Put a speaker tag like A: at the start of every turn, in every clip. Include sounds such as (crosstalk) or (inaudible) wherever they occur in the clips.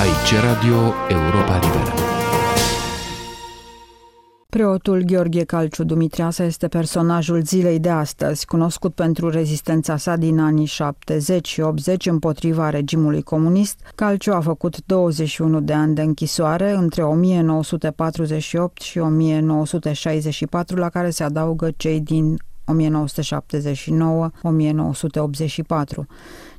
A: Aici Radio Europa Liberă.
B: Preotul Gheorghe Calciu Dumitreasa este personajul zilei de astăzi, cunoscut pentru rezistența sa din anii 70 și 80 împotriva regimului comunist. Calciu a făcut 21 de ani de închisoare între 1948 și 1964, la care se adaugă cei din 1979-1984.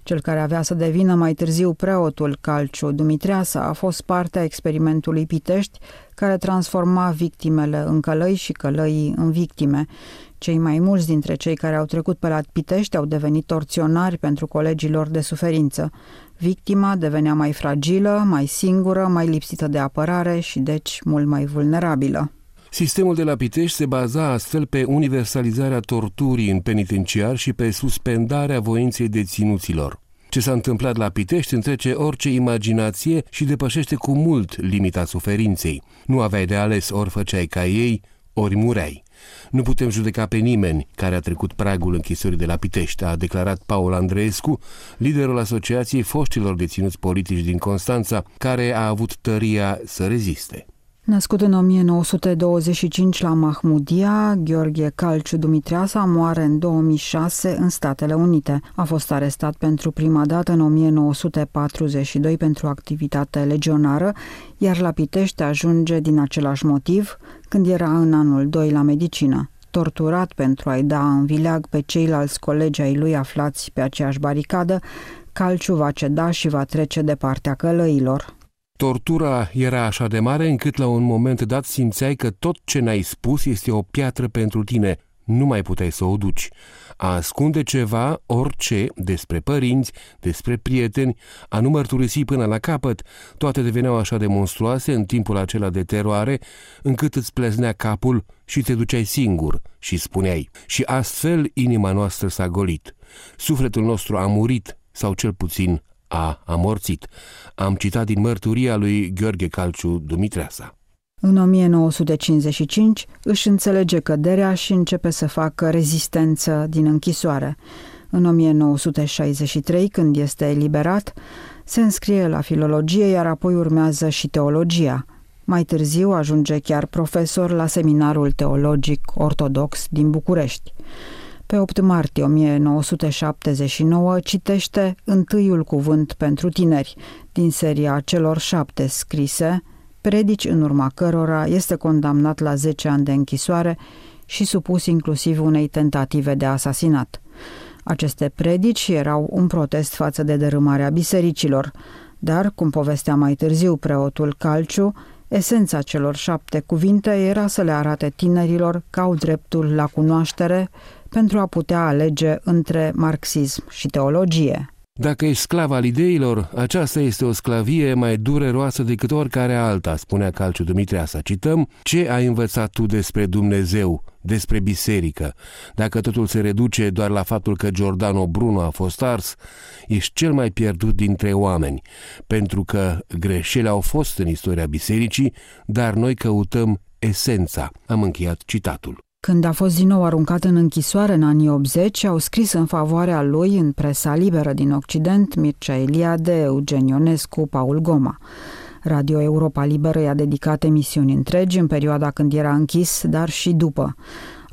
B: Cel care avea să devină mai târziu preotul Calciu Dumitreasa a fost parte a experimentului Pitești, care transforma victimele în călăi și călăii în victime. Cei mai mulți dintre cei care au trecut pe la Pitești au devenit torționari pentru colegilor de suferință. Victima devenea mai fragilă, mai singură, mai lipsită de apărare și deci mult mai vulnerabilă.
A: Sistemul de la Pitești se baza astfel pe universalizarea torturii în penitenciar și pe suspendarea voinței deținuților. Ce s-a întâmplat la Pitești întrece orice imaginație și depășește cu mult limita suferinței. Nu aveai de ales ori făceai ca ei, ori mureai. Nu putem judeca pe nimeni care a trecut pragul închisorii de la Pitești, a declarat Paul Andreescu, liderul Asociației Foștilor Deținuți Politici din Constanța, care a avut tăria să reziste.
B: Născut în 1925 la Mahmudia, Gheorghe Calciu Dumitreasa moare în 2006 în Statele Unite. A fost arestat pentru prima dată în 1942 pentru activitate legionară, iar la Pitești ajunge din același motiv când era în anul 2 la medicină torturat pentru a-i da în vileag pe ceilalți colegi ai lui aflați pe aceeași baricadă, Calciu va ceda și va trece de partea călăilor.
A: Tortura era așa de mare încât la un moment dat simțeai că tot ce n-ai spus este o piatră pentru tine. Nu mai puteai să o duci. A ascunde ceva, orice, despre părinți, despre prieteni, a nu mărturisi până la capăt, toate deveneau așa de monstruoase în timpul acela de teroare, încât îți pleznea capul și te duceai singur și spuneai. Și astfel inima noastră s-a golit. Sufletul nostru a murit, sau cel puțin a amorțit. Am citat din mărturia lui Gheorghe Calciu Dumitreasa.
B: În 1955 își înțelege căderea și începe să facă rezistență din închisoare. În 1963, când este eliberat, se înscrie la filologie, iar apoi urmează și teologia. Mai târziu ajunge chiar profesor la seminarul teologic ortodox din București. Pe 8 martie 1979 citește întâiul cuvânt pentru tineri din seria celor șapte scrise, predici în urma cărora este condamnat la 10 ani de închisoare și supus inclusiv unei tentative de asasinat. Aceste predici erau un protest față de dărâmarea bisericilor, dar, cum povestea mai târziu preotul Calciu, esența celor șapte cuvinte era să le arate tinerilor că au dreptul la cunoaștere, pentru a putea alege între marxism și teologie.
A: Dacă ești sclav al ideilor, aceasta este o sclavie mai dureroasă decât oricare alta, spunea Calciu Dumitreasa. Cităm, ce ai învățat tu despre Dumnezeu, despre biserică? Dacă totul se reduce doar la faptul că Giordano Bruno a fost ars, ești cel mai pierdut dintre oameni, pentru că greșeli au fost în istoria bisericii, dar noi căutăm esența. Am încheiat citatul.
B: Când a fost din nou aruncat în închisoare în anii 80, au scris în favoarea lui în presa liberă din Occident Mircea Eliade, Eugen Ionescu, Paul Goma. Radio Europa Liberă i-a dedicat emisiuni întregi în perioada când era închis, dar și după.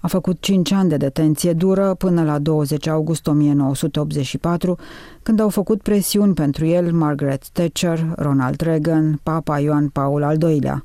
B: A făcut 5 ani de detenție dură până la 20 august 1984, când au făcut presiuni pentru el Margaret Thatcher, Ronald Reagan, Papa Ioan Paul al II-lea.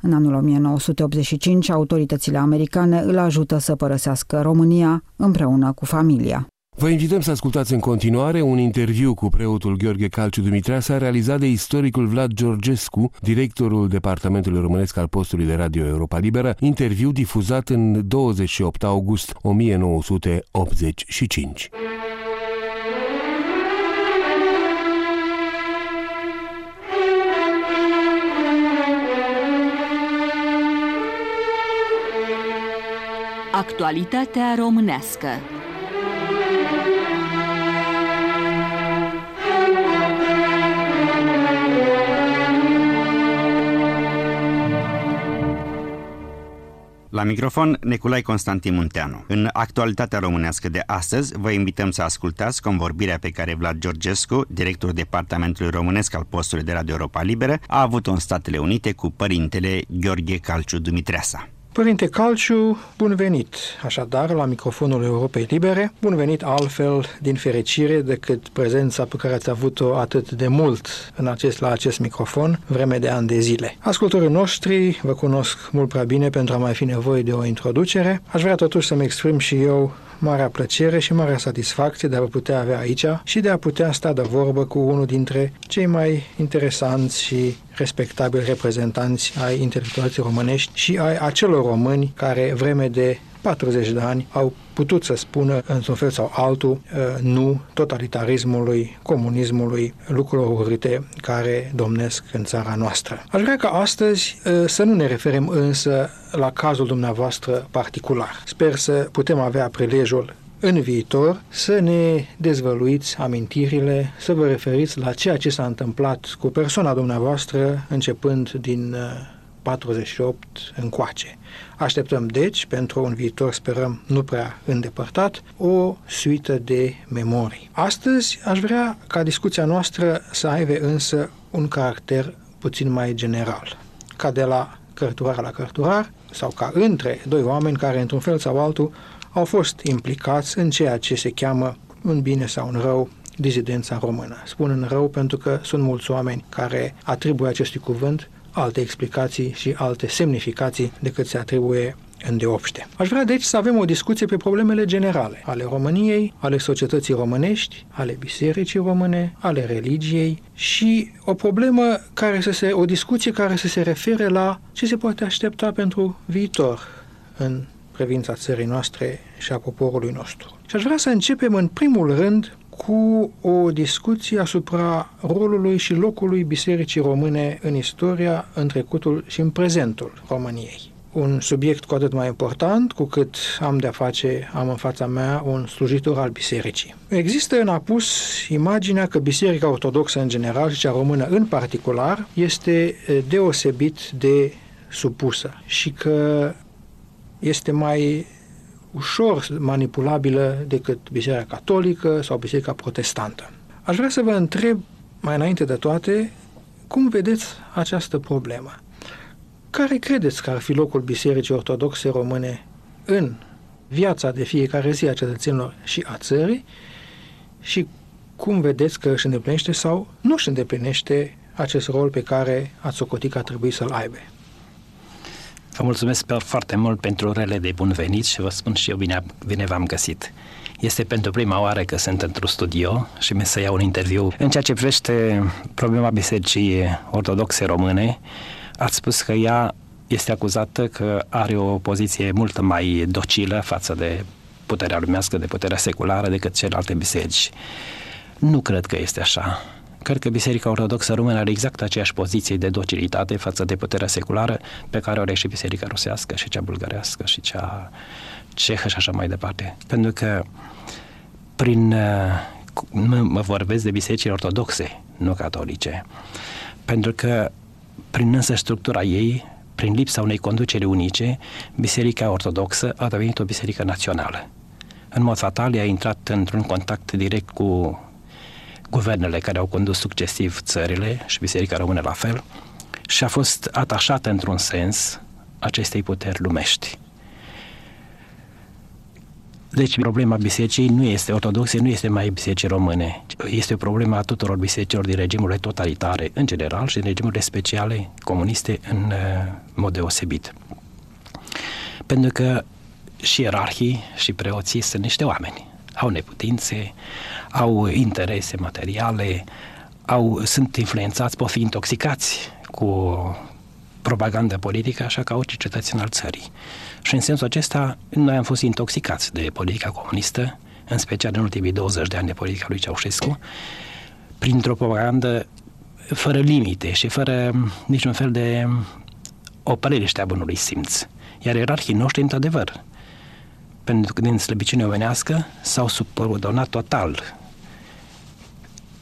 B: În anul 1985, autoritățile americane îl ajută să părăsească România împreună cu familia.
A: Vă invităm să ascultați în continuare un interviu cu preotul Gheorghe Calciu Dumitreasa realizat de istoricul Vlad Georgescu, directorul Departamentului Românesc al postului de Radio Europa Liberă, interviu difuzat în 28 august 1985.
C: Actualitatea românească
D: La microfon, Neculai Constantin Munteanu. În actualitatea românească de astăzi, vă invităm să ascultați convorbirea pe care Vlad Georgescu, directorul Departamentului Românesc al postului de Radio Europa Liberă, a avut-o în Statele Unite cu părintele Gheorghe Calciu Dumitreasa.
E: Părinte Calciu, bun venit, așadar, la microfonul Europei Libere. Bun venit altfel, din fericire, decât prezența pe care ați avut-o atât de mult în acest, la acest microfon, vreme de ani de zile. Ascultătorii noștri vă cunosc mult prea bine pentru a mai fi nevoie de o introducere. Aș vrea totuși să-mi exprim și eu marea plăcere și marea satisfacție de a vă putea avea aici și de a putea sta de vorbă cu unul dintre cei mai interesanți și respectabili reprezentanți ai intelectualității românești și ai acelor români care vreme de 40 de ani au putut să spună într-un fel sau altul uh, nu totalitarismului, comunismului, lucrurilor urâte care domnesc în țara noastră. Aș vrea ca astăzi uh, să nu ne referim însă la cazul dumneavoastră particular. Sper să putem avea prilejul în viitor să ne dezvăluiți amintirile, să vă referiți la ceea ce s-a întâmplat cu persoana dumneavoastră începând din 48 uh, încoace. Așteptăm, deci, pentru un viitor, sperăm, nu prea îndepărtat, o suită de memorii. Astăzi aș vrea ca discuția noastră să aibă însă un caracter puțin mai general, ca de la cărturar la cărturar, sau ca între doi oameni care, într-un fel sau altul, au fost implicați în ceea ce se cheamă, în bine sau în rău, dizidența română. Spun în rău pentru că sunt mulți oameni care atribuie acestui cuvânt alte explicații și alte semnificații decât se atribuie îndeopște. Aș vrea deci să avem o discuție pe problemele generale ale României, ale societății românești, ale bisericii române, ale religiei și o problemă care să se, o discuție care să se refere la ce se poate aștepta pentru viitor în privința țării noastre și a poporului nostru. Și aș vrea să începem în primul rând cu o discuție asupra rolului și locului Bisericii Române în istoria, în trecutul și în prezentul României. Un subiect cu atât mai important cu cât am de-a face, am în fața mea un slujitor al bisericii. Există în apus imaginea că Biserica Ortodoxă în general și cea română în particular este deosebit de supusă și că este mai ușor manipulabilă decât Biserica Catolică sau Biserica Protestantă. Aș vrea să vă întreb, mai înainte de toate, cum vedeți această problemă? Care credeți că ar fi locul Bisericii Ortodoxe Române în viața de fiecare zi a cetățenilor și a țării și cum vedeți că își îndeplinește sau nu își îndeplinește acest rol pe care ați socotit că ar trebui să-l aibă?
F: Vă mulțumesc foarte mult pentru rele de bun venit și vă spun și eu bine, bine v-am găsit. Este pentru prima oară că sunt într-un studio și mi să iau un interviu. În ceea ce privește problema Bisericii Ortodoxe Române, ați spus că ea este acuzată că are o poziție mult mai docilă față de puterea lumească, de puterea seculară decât celelalte biserici. Nu cred că este așa. Cred că Biserica Ortodoxă Română are exact aceeași poziție de docilitate față de puterea seculară pe care o are și Biserica Rusească și cea bulgărească și cea cehă și așa mai departe. Pentru că prin mă vorbesc de bisericile ortodoxe, nu catolice. Pentru că prin însă structura ei, prin lipsa unei conduceri unice, Biserica Ortodoxă a devenit o biserică națională. În mod fatal, a intrat într-un contact direct cu guvernele care au condus succesiv țările și Biserica Română la fel și a fost atașată într-un sens acestei puteri lumești. Deci problema bisericii nu este ortodoxe, nu este mai bisericii române. Este o problemă a tuturor bisericilor din regimurile totalitare în general și din regimurile speciale comuniste în uh, mod deosebit. Pentru că și ierarhii și preoții sunt niște oameni. Au neputințe, au interese materiale, au, sunt influențați, pot fi intoxicați cu propaganda politică, așa ca orice cetățean al țării. Și în sensul acesta, noi am fost intoxicați de politica comunistă, în special în ultimii 20 de ani de politica lui Ceaușescu, printr-o propagandă fără limite și fără niciun fel de oprire a bunului simț. Iar ierarhii noștri, într-adevăr, pentru că din slăbiciune omenească s-au subordonat total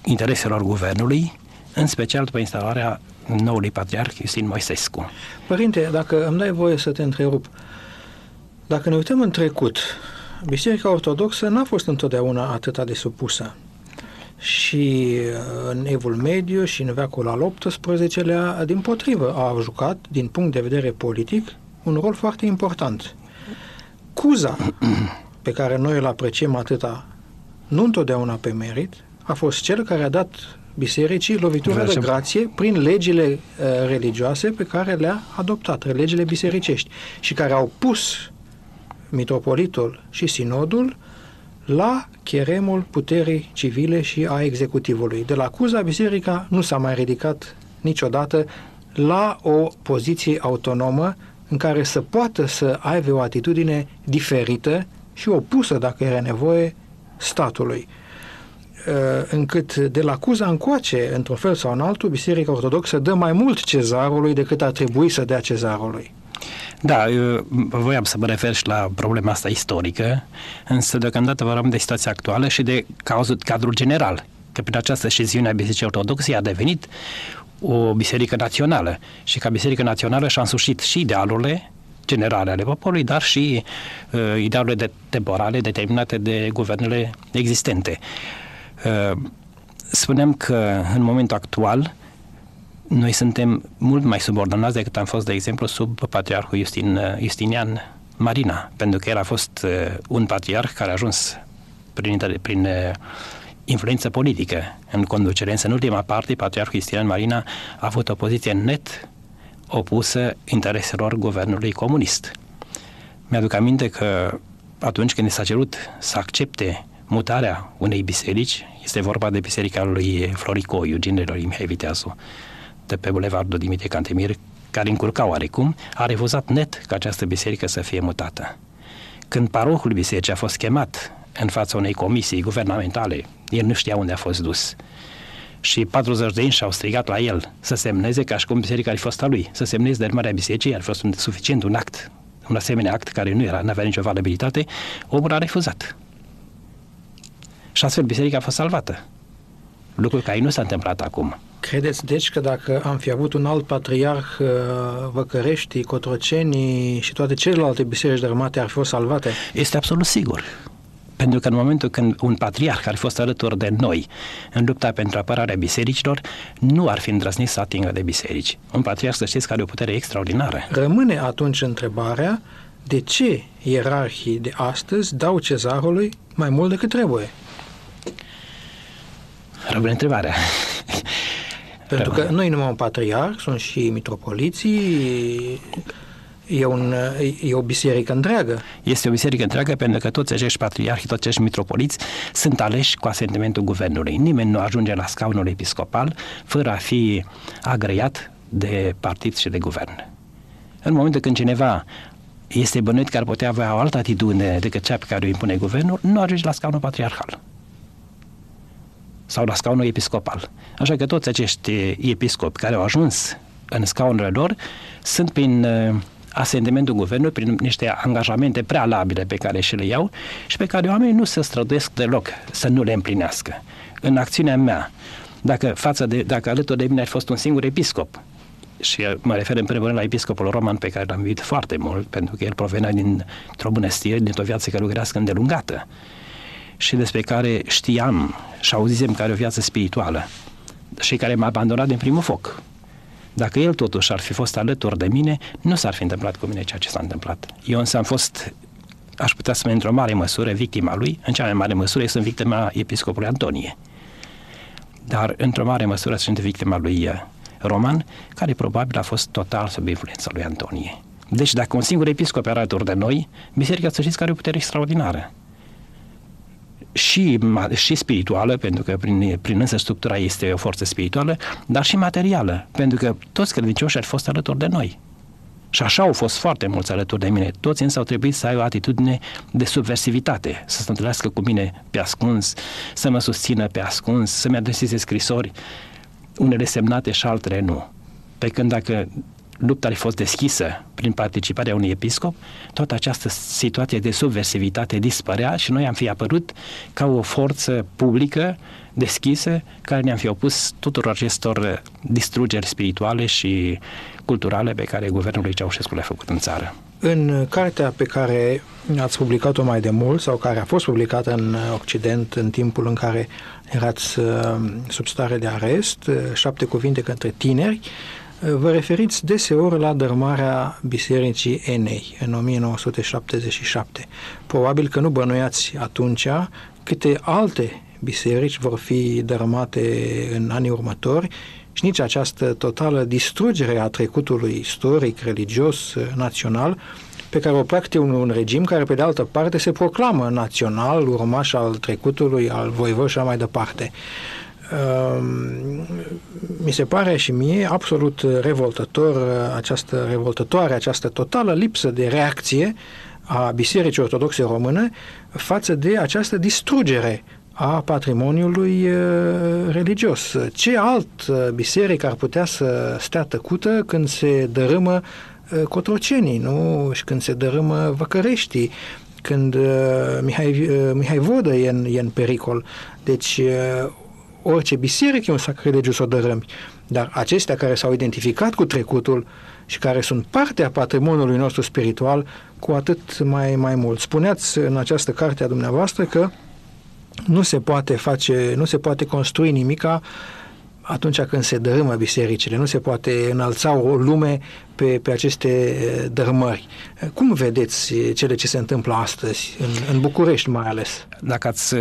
F: intereselor guvernului, în special după instalarea noului patriarh Iustin Moisescu.
E: Părinte, dacă îmi dai voie să te întrerup, Dacă ne uităm în trecut, Biserica Ortodoxă n-a fost întotdeauna atât de supusă. Și uh, în Evul Mediu și în veacul al XVIII-lea, din potrivă, a jucat, din punct de vedere politic, un rol foarte important. Cuza, pe care noi îl apreciem atâta, nu întotdeauna pe merit, a fost cel care a dat bisericii lovitura de grație prin legile uh, religioase pe care le-a adoptat, legile bisericești, și care au pus mitropolitul și sinodul la cheremul puterii civile și a executivului. De la Cuza, biserica nu s-a mai ridicat niciodată la o poziție autonomă în care să poată să aibă o atitudine diferită și opusă, dacă era nevoie, statului. Uh, încât de la Cuza încoace, într-un fel sau în altul, Biserica Ortodoxă dă mai mult cezarului decât ar trebui să dea cezarului.
F: Da, eu voiam să mă refer și la problema asta istorică, însă deocamdată vorbim de situația actuală și de cazul, cadrul general, că prin această sceziune a Bisericii Ortodoxe a devenit o biserică națională și ca biserică națională și-a însușit și idealurile generale ale poporului, dar și uh, idealurile de temporale determinate de guvernele existente. Uh, spuneam că în momentul actual noi suntem mult mai subordonați decât am fost, de exemplu, sub patriarhul Justin, uh, Justinian Marina, pentru că el a fost uh, un patriarh care a ajuns prin, prin uh, influență politică în conducere. Însă, în ultima parte, patriarhul Justinian Marina a avut o poziție net opusă intereselor guvernului comunist. Mi-aduc aminte că atunci când s-a cerut să accepte mutarea unei biserici, este vorba de biserica lui Florico, Eugen Mihai Viteazu, de pe Bulevardul Dimitrie Cantemir, care încurca oarecum, a refuzat net ca această biserică să fie mutată. Când parohul bisericii a fost chemat în fața unei comisii guvernamentale, el nu știa unde a fost dus. Și 40 de ani și-au strigat la el să semneze ca și cum biserica ar fi fost a lui, să semneze de marea bisericii, ar fi fost un, suficient un act, un asemenea act care nu era, nu avea nicio valabilitate, omul a refuzat. Și astfel biserica a fost salvată. Lucru care nu s-a întâmplat acum.
E: Credeți, deci, că dacă am fi avut un alt patriarh, uh, Văcărești, Cotrocenii și toate celelalte biserici dărâmate ar fi fost salvate?
F: Este absolut sigur. Pentru că în momentul când un patriarh ar fi fost alături de noi în lupta pentru apărarea bisericilor, nu ar fi îndrăznit să atingă de biserici. Un patriarh, să știți, care are o putere extraordinară.
E: Rămâne atunci întrebarea de ce ierarhii de astăzi dau cezarului mai mult decât trebuie?
F: Rămâne întrebarea.
E: Pentru că noi numai un patriarh, sunt și mitropoliții, E, un, e o biserică întreagă.
F: Este o biserică întreagă pentru că toți acești patriarhi, toți acești mitropoliți sunt aleși cu asentimentul guvernului. Nimeni nu ajunge la scaunul episcopal fără a fi agreiat de partid și de guvern. În momentul când cineva este bănuit că ar putea avea o altă atitudine decât cea pe care o impune guvernul, nu ajunge la scaunul patriarhal sau la scaunul episcopal. Așa că toți acești episcopi care au ajuns în scaunele lor sunt prin uh, asentimentul guvernului, prin niște angajamente prealabile pe care și le iau și pe care oamenii nu se străduiesc deloc să nu le împlinească. În acțiunea mea, dacă, față de, dacă alături de mine ar fost un singur episcop, și mă refer în primul rând la episcopul roman pe care l-am iubit foarte mult, pentru că el provenea dintr-o bunăstire, dintr-o viață călugărească îndelungată și despre care știam și auzisem că are o viață spirituală și care m-a abandonat din primul foc. Dacă el totuși ar fi fost alături de mine, nu s-ar fi întâmplat cu mine ceea ce s-a întâmplat. Eu însă am fost, aș putea spune, într-o mare măsură, victima lui, în cea mai mare măsură eu sunt victima episcopului Antonie. Dar, într-o mare măsură, sunt victima lui uh, Roman, care probabil a fost total sub influența lui Antonie. Deci, dacă un singur episcop era alături de noi, biserica, să știți, că are o putere extraordinară și, și spirituală, pentru că prin, prin însă structura este o forță spirituală, dar și materială, pentru că toți credincioșii ar fost alături de noi. Și așa au fost foarte mulți alături de mine. Toți însă au trebuit să ai o atitudine de subversivitate, să se întâlnească cu mine pe ascuns, să mă susțină pe ascuns, să-mi adreseze scrisori, unele semnate și altele nu. Pe când dacă lupta ar fi fost deschisă prin participarea unui episcop, toată această situație de subversivitate dispărea și noi am fi apărut ca o forță publică deschisă care ne-am fi opus tuturor acestor distrugeri spirituale și culturale pe care guvernul lui Ceaușescu le-a făcut în țară.
E: În cartea pe care ați publicat-o mai de mult sau care a fost publicată în Occident în timpul în care erați uh, sub stare de arest, uh, șapte cuvinte către tineri, uh, vă referiți deseori la dărmarea Bisericii Enei în 1977. Probabil că nu bănuiați atunci câte alte biserici vor fi dărâmate în anii următori și nici această totală distrugere a trecutului istoric, religios, național, pe care o practică un, un regim care, pe de altă parte, se proclamă național, urmaș al trecutului, al voivod și mai departe. Uh, mi se pare și mie absolut revoltător această revoltătoare, această totală lipsă de reacție a Bisericii Ortodoxe Române față de această distrugere a patrimoniului uh, religios. Ce alt uh, biserică ar putea să stea tăcută când se dărâmă uh, Cotrocenii, nu? Și când se dărâmă Văcăreștii, când Mihai, Mihai Vodă e în, e în pericol. Deci orice biserică e un sacrilegiu să o dărâmi. Dar acestea care s-au identificat cu trecutul și care sunt parte a patrimoniului nostru spiritual, cu atât mai, mai mult. Spuneați în această carte a dumneavoastră că nu se poate face, nu se poate construi nimica atunci când se dărâmă bisericile, nu se poate înalța o lume pe, pe aceste dărâmări. Cum vedeți cele ce se întâmplă astăzi, în, în București mai ales?
F: Dacă ați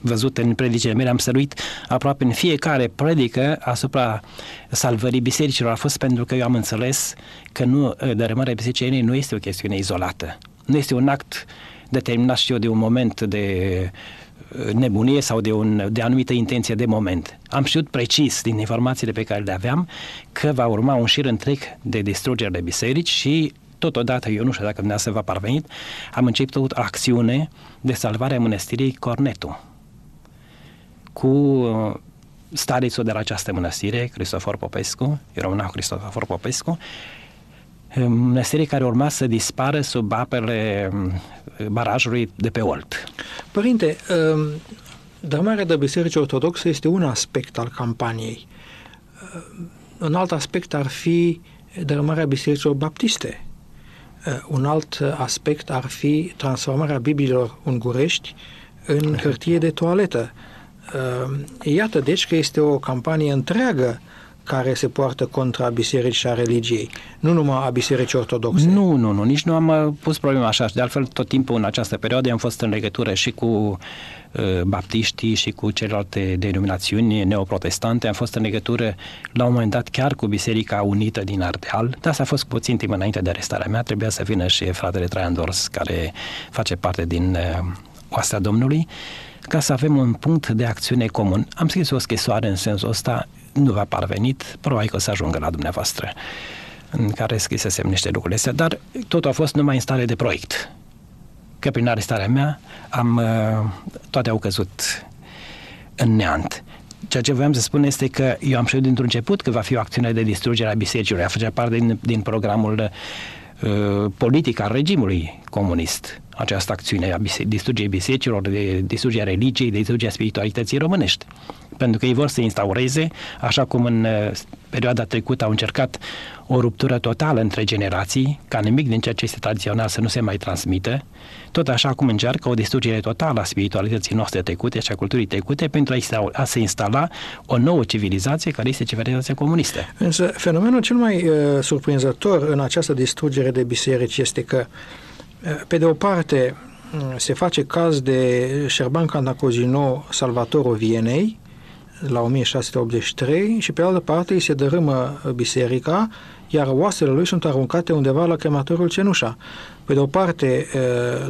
F: văzut în predicile mele, am săruit aproape în fiecare predică asupra salvării bisericilor. A fost pentru că eu am înțeles că nu, dărâmarea bisericii nu este o chestiune izolată. Nu este un act determinat, și eu, de un moment de nebunie sau de, un, de anumită intenție de moment. Am știut precis din informațiile pe care le aveam că va urma un șir întreg de distrugere de biserici și totodată, eu nu știu dacă dumneavoastră v-a parvenit, am început o acțiune de salvare a mănăstirii Cornetu cu uh, starițul de la această mănăstire, Cristofor Popescu, românul Cristofor Popescu, mănăstire care urma să dispară sub apele barajului de pe Olt.
E: Părinte, um, dărmarea de biserici ortodoxe este un aspect al campaniei. Um, un alt aspect ar fi dărâmarea bisericilor baptiste. Uh, un alt aspect ar fi transformarea Bibliilor ungurești în hârtie de toaletă. Um, iată deci că este o campanie întreagă care se poartă contra bisericii și a religiei, nu numai a bisericii ortodoxe.
F: Nu, nu, nu, nici nu am uh, pus problema așa. De altfel, tot timpul în această perioadă am fost în legătură și cu uh, baptiștii și cu celelalte denominațiuni neoprotestante. Am fost în legătură la un moment dat chiar cu Biserica Unită din Ardeal. Dar asta a fost puțin timp înainte de arestarea mea. Trebuia să vină și fratele Traian Dors, care face parte din uh, oastea Domnului ca să avem un punct de acțiune comun. Am scris o scrisoare în sensul ăsta nu v-a parvenit, probabil că o să ajungă la dumneavoastră, în care scrisesem niște lucruri astea, dar totul a fost numai în stare de proiect. Că prin arestarea mea am, uh, toate au căzut în neant. Ceea ce voiam să spun este că eu am știut dintr-un început că va fi o acțiune de distrugere a bisericilor. A făcea parte din, din programul uh, politic al regimului comunist această acțiune a bise- distrugerii bisericilor, de distrugerea religiei, de distrugerea spiritualității românești. Pentru că ei vor să instaureze, așa cum în uh, perioada trecută au încercat o ruptură totală între generații, ca nimic din ceea ce este tradițional să nu se mai transmită, tot așa cum încearcă o distrugere totală a spiritualității noastre trecute și a culturii trecute pentru a, instala, a se instala o nouă civilizație care este civilizația comunistă.
E: Însă fenomenul cel mai uh, surprinzător în această distrugere de biserici este că pe de o parte, se face caz de Șerban Cantacuzino, salvatorul Vienei, la 1683, și pe altă parte îi se dărâmă biserica, iar oasele lui sunt aruncate undeva la crematorul Cenușa. Pe de o parte,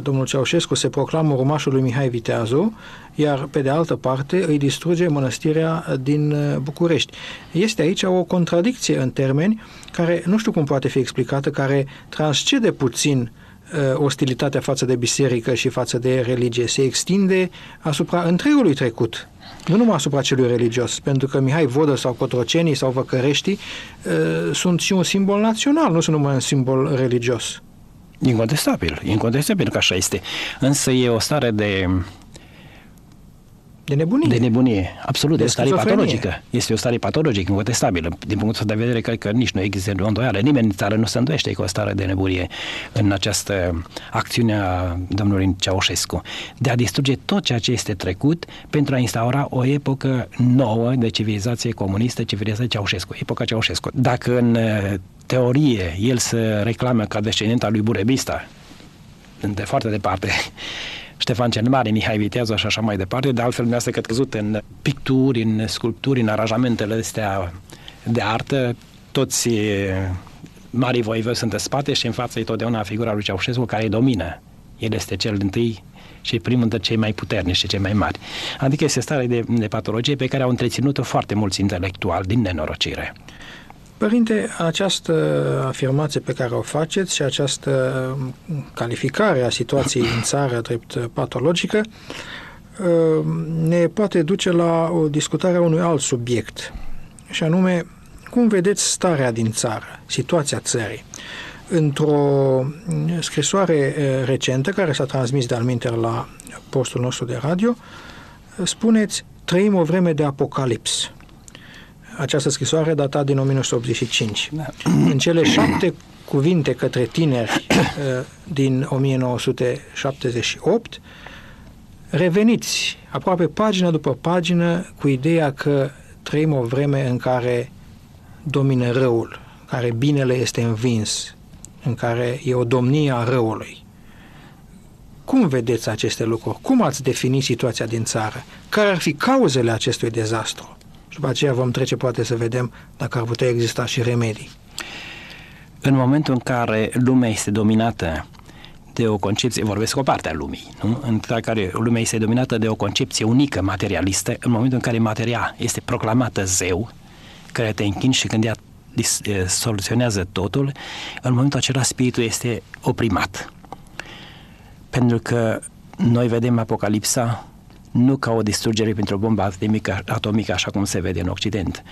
E: domnul Ceaușescu se proclamă urmașul lui Mihai Viteazu, iar pe de altă parte îi distruge mănăstirea din București. Este aici o contradicție în termeni care nu știu cum poate fi explicată, care transcede puțin uh, Uh, ostilitatea față de biserică și față de religie se extinde asupra întregului trecut, nu numai asupra celui religios, pentru că Mihai Vodă sau Cotrocenii sau Văcăreștii uh, sunt și un simbol național, nu sunt numai un simbol religios.
F: Incontestabil, incontestabil că așa este. Însă e o stare de
E: De nebunie.
F: De nebunie, absolut,
E: De
F: de, o stare
E: schizofrenie.
F: patologică. Este o stare patologică, incontestabilă. Din punctul de vedere, cred că nici nu există o îndoială. Nimeni în țară nu se îndoiește că o stare de nebunie în această acțiune a domnului Ceaușescu. De a distruge tot ceea ce este trecut pentru a instaura o epocă nouă de civilizație comunistă, civilizație Ceaușescu, epoca Ceaușescu. Dacă în uh, teorie el se reclamă ca descendent al lui Burebista, de foarte departe, Ștefan cel Mare, Mihai Viteazu și așa mai departe, de altfel mi-a că căzut în picturi, în sculpturi, în aranjamentele astea de artă, toți e, marii voivozi sunt în spate și în față e totdeauna figura lui Ceaușescu care îi domină. El este cel din tâi și primul dintre cei mai puternici și cei mai mari. Adică este stare de, de patologie pe care au întreținut-o foarte mulți intelectuali din nenorocire.
E: Părinte, această afirmație pe care o faceți și această calificare a situației în țară drept patologică ne poate duce la o discutare a unui alt subiect, și anume, cum vedeți starea din țară, situația țării? Într-o scrisoare recentă, care s-a transmis de alminter la postul nostru de radio, spuneți, trăim o vreme de apocalips această scrisoare data din 1985. Da. În cele șapte cuvinte către tineri (clears throat) din 1978, reveniți aproape pagină după pagină cu ideea că trăim o vreme în care domină răul, în care binele este învins, în care e o domnie a răului. Cum vedeți aceste lucruri? Cum ați defini situația din țară? Care ar fi cauzele acestui dezastru? Și după aceea vom trece poate să vedem dacă ar putea exista și remedii.
F: În momentul în care lumea este dominată de o concepție, vorbesc o parte a lumii, nu? în care lumea este dominată de o concepție unică, materialistă, în momentul în care materia este proclamată zeu, care te închini și când ea soluționează totul, în momentul acela spiritul este oprimat. Pentru că noi vedem Apocalipsa nu ca o distrugere pentru o bombă atomică, atomică așa cum se vede în Occident.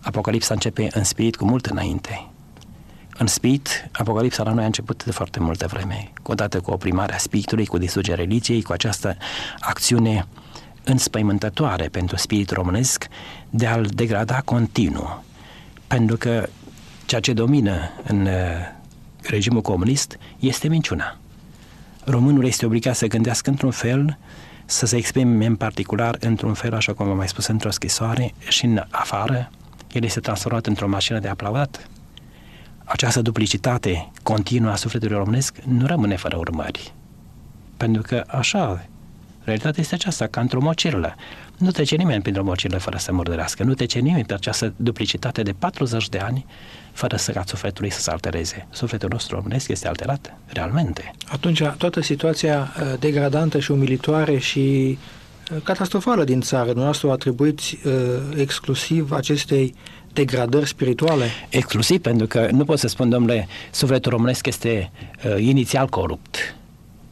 F: Apocalipsa începe în spirit cu mult înainte. În spirit, Apocalipsa la noi a început de foarte multă vreme, odată cu oprimarea spiritului, cu distrugerea religiei, cu această acțiune înspăimântătoare pentru spiritul românesc de a-l degrada continuu. Pentru că ceea ce domină în uh, regimul comunist este minciuna. Românul este obligat să gândească într-un fel, să se exprime în particular într-un fel, așa cum am mai spus, într-o scrisoare și în afară, el este transformat într-o mașină de aplaudat. Această duplicitate continuă a sufletului românesc nu rămâne fără urmări. Pentru că așa, realitatea este aceasta, ca într-o mocirlă. Nu trece nimeni printr-o mocirlă fără să murdărească. Nu trece nimeni pe această duplicitate de 40 de ani fără să ca sufletului să se altereze. Sufletul nostru românesc este alterat, realmente.
E: Atunci, toată situația uh, degradantă și umilitoare și uh, catastrofală din țară, dumneavoastră o atribuiți uh, exclusiv acestei degradări spirituale?
F: Exclusiv, pentru că nu pot să spun, domnule, sufletul românesc este uh, inițial corupt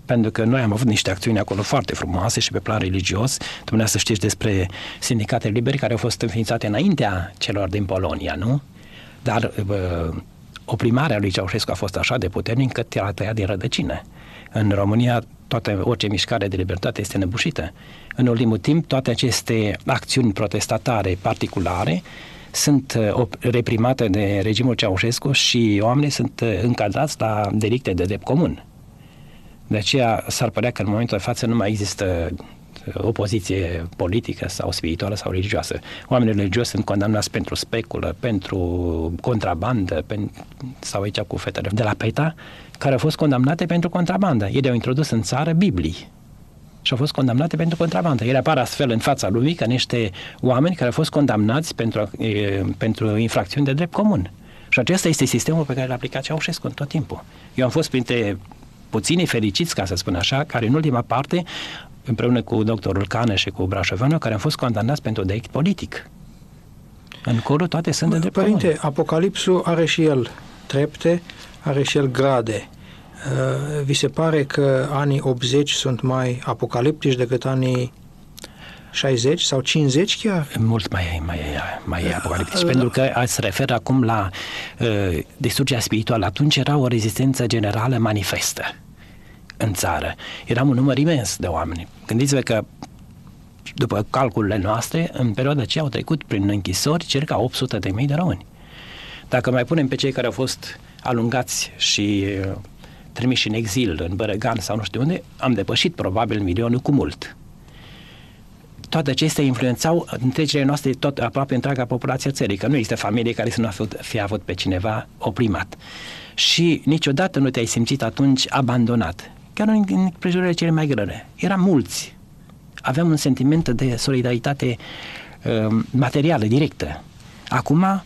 F: pentru că noi am avut niște acțiuni acolo foarte frumoase și pe plan religios. Dumneavoastră să știți despre sindicate liberi care au fost înființate înaintea celor din Polonia, nu? Dar uh, oprimarea lui Ceaușescu a fost așa de puternic încât era tăiat din rădăcină. În România, toată, orice mișcare de libertate este nebușită. În ultimul timp, toate aceste acțiuni protestatare particulare sunt uh, reprimate de regimul Ceaușescu și oamenii sunt uh, încadrați la delicte de drept comun. De aceea s-ar părea că în momentul de față nu mai există opoziție politică sau spirituală sau religioasă. Oamenii religioși sunt condamnați pentru speculă, pentru contrabandă, pen, sau aici cu fetele de la PETA, care au fost condamnate pentru contrabandă. Ei au introdus în țară Biblii și au fost condamnate pentru contrabandă. Ele apar astfel în fața lumii ca niște oameni care au fost condamnați pentru, e, pentru infracțiuni de drept comun. Și acesta este sistemul pe care l-a aplicat Ceaușescu în tot timpul. Eu am fost printre puținii fericiți, ca să spun așa, care în ultima parte, împreună cu doctorul Cană și cu Brașoveanu, care au fost condamnați pentru delict politic. În corul toate sunt de drept
E: Părinte,
F: comun.
E: Apocalipsul are și el trepte, are și el grade. Vi se pare că anii 80 sunt mai apocaliptici decât anii 60 sau 50 chiar?
F: Mult mai, mai, mai uh, apocaliptici, uh, pentru că se referă acum la uh, distrugerea spirituală. Atunci era o rezistență generală manifestă în țară. Era un număr imens de oameni. Gândiți-vă că după calculele noastre, în perioada aceea au trecut prin închisori circa 800 de mii de români. Dacă mai punem pe cei care au fost alungați și uh, trimiși în exil, în Bărăgan sau nu știu unde, am depășit probabil milionul cu mult. Toate acestea influențau întregile noastre, tot, aproape întreaga populație țării, că nu există familie care să nu fi avut pe cineva oprimat. Și niciodată nu te-ai simțit atunci abandonat, chiar în împrejurile cele mai grele. Eram mulți. Aveam un sentiment de solidaritate uh, materială, directă. Acum,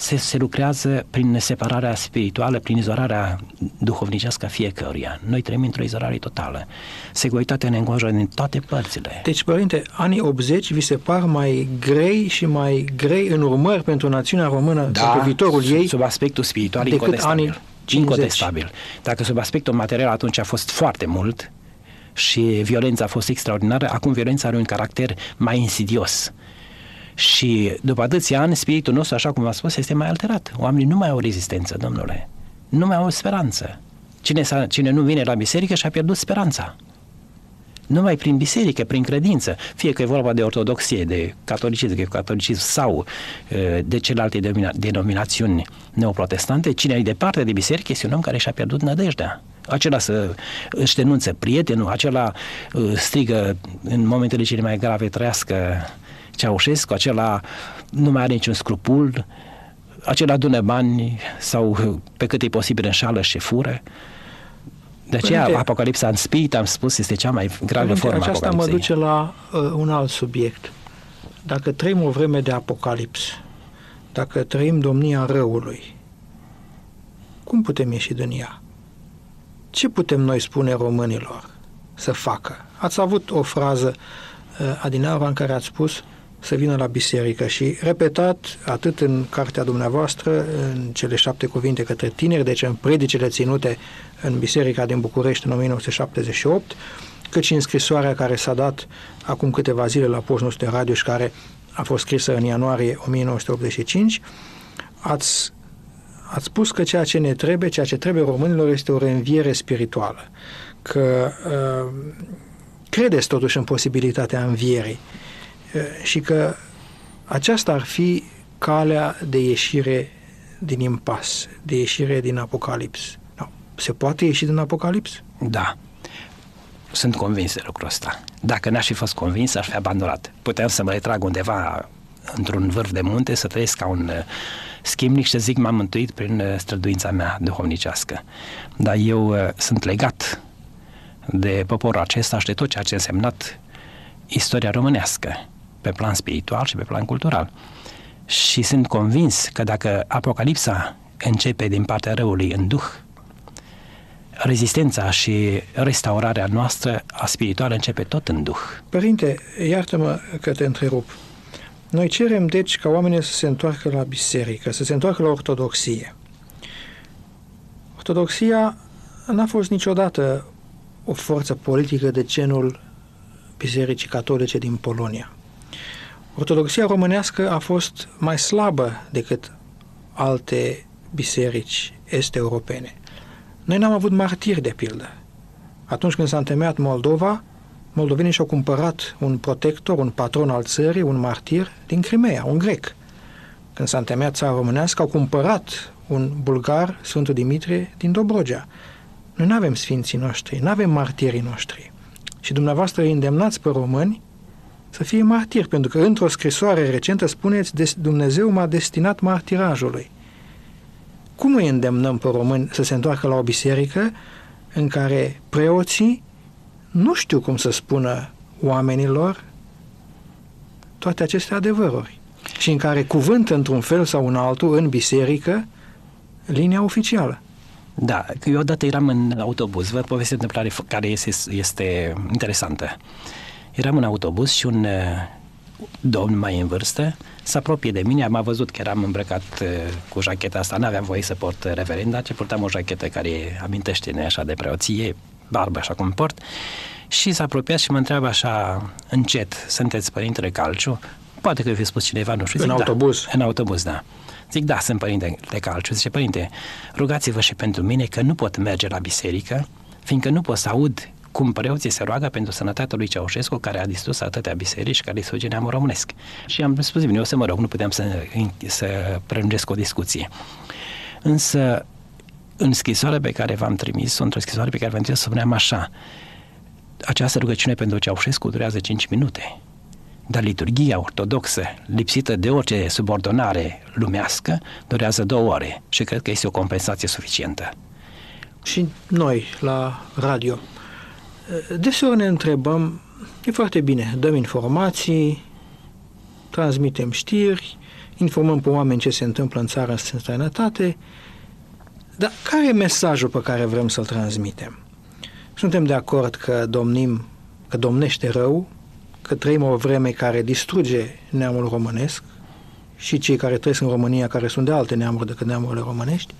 F: se, se lucrează prin separarea spirituală, prin izolarea duhovnicească a fiecăruia. Noi trăim într-o izolare totală. Securitatea ne înconjoară din toate părțile.
E: Deci, părinte, anii 80 vi se par mai grei și mai grei în urmări pentru națiunea română, da, pentru viitorul
F: sub,
E: ei?
F: sub aspectul spiritual incontestabil. Anii 50. Incontestabil. Dacă sub aspectul material atunci a fost foarte mult, și violența a fost extraordinară, acum violența are un caracter mai insidios. Și după atâția ani, spiritul nostru, așa cum v-am spus, este mai alterat. Oamenii nu mai au rezistență, domnule. Nu mai au speranță. Cine, cine nu vine la biserică și-a pierdut speranța. Numai prin biserică, prin credință, fie că e vorba de ortodoxie, de catolicism, de catolicism sau de celelalte denominațiuni neoprotestante, cine e departe de biserică este un om care și-a pierdut nădejdea. Acela să își denunță prietenul, acela strigă în momentele cele mai grave trăiască Ceaușescu, acela nu mai are niciun scrupul, acela adună bani sau pe cât e posibil înșală și fură. De aceea Părinte, Apocalipsa în spirit, am spus, este cea mai gravă formă
E: Aceasta mă duce la uh, un alt subiect. Dacă trăim o vreme de apocalips, dacă trăim domnia răului, cum putem ieși din ea? Ce putem noi spune românilor să facă? Ați avut o frază, uh, Adinaura, în care ați spus să vină la biserică și repetat atât în cartea dumneavoastră, în cele șapte cuvinte către tineri, deci în predicele ținute în biserica din București în 1978, cât și în scrisoarea care s-a dat acum câteva zile la postul nostru de radio și care a fost scrisă în ianuarie 1985, ați, ați spus că ceea ce ne trebuie, ceea ce trebuie românilor este o reînviere spirituală, că uh, credeți totuși în posibilitatea învierii și că aceasta ar fi calea de ieșire din impas, de ieșire din apocalips. Se poate ieși din apocalips?
F: Da. Sunt convins de lucrul ăsta. Dacă n-aș fi fost convins, aș fi abandonat. Puteam să mă retrag undeva într-un vârf de munte, să trăiesc ca un schimnic și să zic m-am mântuit prin străduința mea duhovnicească. Dar eu uh, sunt legat de poporul acesta și de tot ceea ce a însemnat istoria românească pe plan spiritual și pe plan cultural. Și sunt convins că dacă Apocalipsa începe din partea răului în duh, rezistența și restaurarea noastră a spirituală începe tot în duh.
E: Părinte, iartă-mă că te întrerup. Noi cerem, deci, ca oamenii să se întoarcă la biserică, să se întoarcă la ortodoxie. Ortodoxia n-a fost niciodată o forță politică de genul Bisericii Catolice din Polonia. Ortodoxia românească a fost mai slabă decât alte biserici est-europene. Noi n-am avut martiri, de pildă. Atunci când s-a întemeiat Moldova, moldovenii și-au cumpărat un protector, un patron al țării, un martir din Crimea, un grec. Când s-a întemeiat țara românească, au cumpărat un bulgar, Sfântul Dimitrie, din Dobrogea. Noi nu avem sfinții noștri, nu avem martirii noștri. Și dumneavoastră îi îndemnați pe români să fie martir, pentru că într-o scrisoare recentă spuneți Dumnezeu m-a destinat martirajului. Cum îi îndemnăm pe români să se întoarcă la o biserică în care preoții nu știu cum să spună oamenilor toate aceste adevăruri și în care cuvânt într-un fel sau în altul în biserică linia oficială.
F: Da, eu odată eram în autobuz, vă povestesc o întâmplare care este, este interesantă. Uh, Eram în autobuz și un uh, domn mai în vârstă se apropie de mine, m-a văzut că eram îmbrăcat uh, cu jacheta asta, n-aveam voie să port reverenda, ci purtam o jachetă care amintește așa de preoție, barbă așa cum port, și s-a apropiat și mă întreabă așa încet, sunteți părintele Calciu? Poate că fi spus cineva, nu știu.
E: Zic, în
F: da.
E: autobuz?
F: În autobuz, da. Zic, da, sunt părinte de Calciu. Zice, părinte, rugați-vă și pentru mine că nu pot merge la biserică, fiindcă nu pot să aud cum preoții se roagă pentru sănătatea lui Ceaușescu, care a distrus atâtea biserici, care distruge neamul românesc. Și am spus, bine, o să mă rog, nu puteam să, să prelungesc o discuție. Însă, în scrisoarea pe care v-am trimis, într-o scrisoare pe care v-am trimis, spuneam așa, această rugăciune pentru Ceaușescu durează 5 minute. Dar liturgia ortodoxă, lipsită de orice subordonare lumească, durează două ore și cred că este o compensație suficientă.
E: Și noi, la radio, deseori ne întrebăm, e foarte bine, dăm informații, transmitem știri, informăm pe oameni ce se întâmplă în țară, în străinătate, dar care e mesajul pe care vrem să-l transmitem? Suntem de acord că domnim, că domnește rău, că trăim o vreme care distruge neamul românesc și cei care trăiesc în România, care sunt de alte neamuri decât neamurile românești.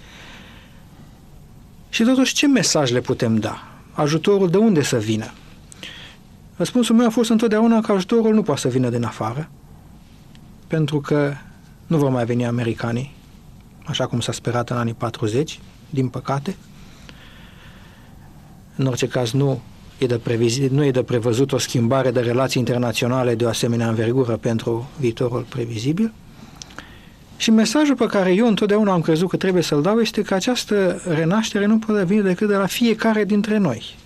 E: Și totuși, ce mesaj le putem da? Ajutorul de unde să vină? Răspunsul meu a fost întotdeauna că ajutorul nu poate să vină din afară, pentru că nu vor mai veni americanii, așa cum s-a sperat în anii 40, din păcate. În orice caz, nu e de previzi, nu e de prevăzut o schimbare de relații internaționale de o asemenea învergură pentru viitorul previzibil. Și mesajul pe care eu întotdeauna am crezut că trebuie să-l dau este că această renaștere nu poate veni decât de la fiecare dintre noi.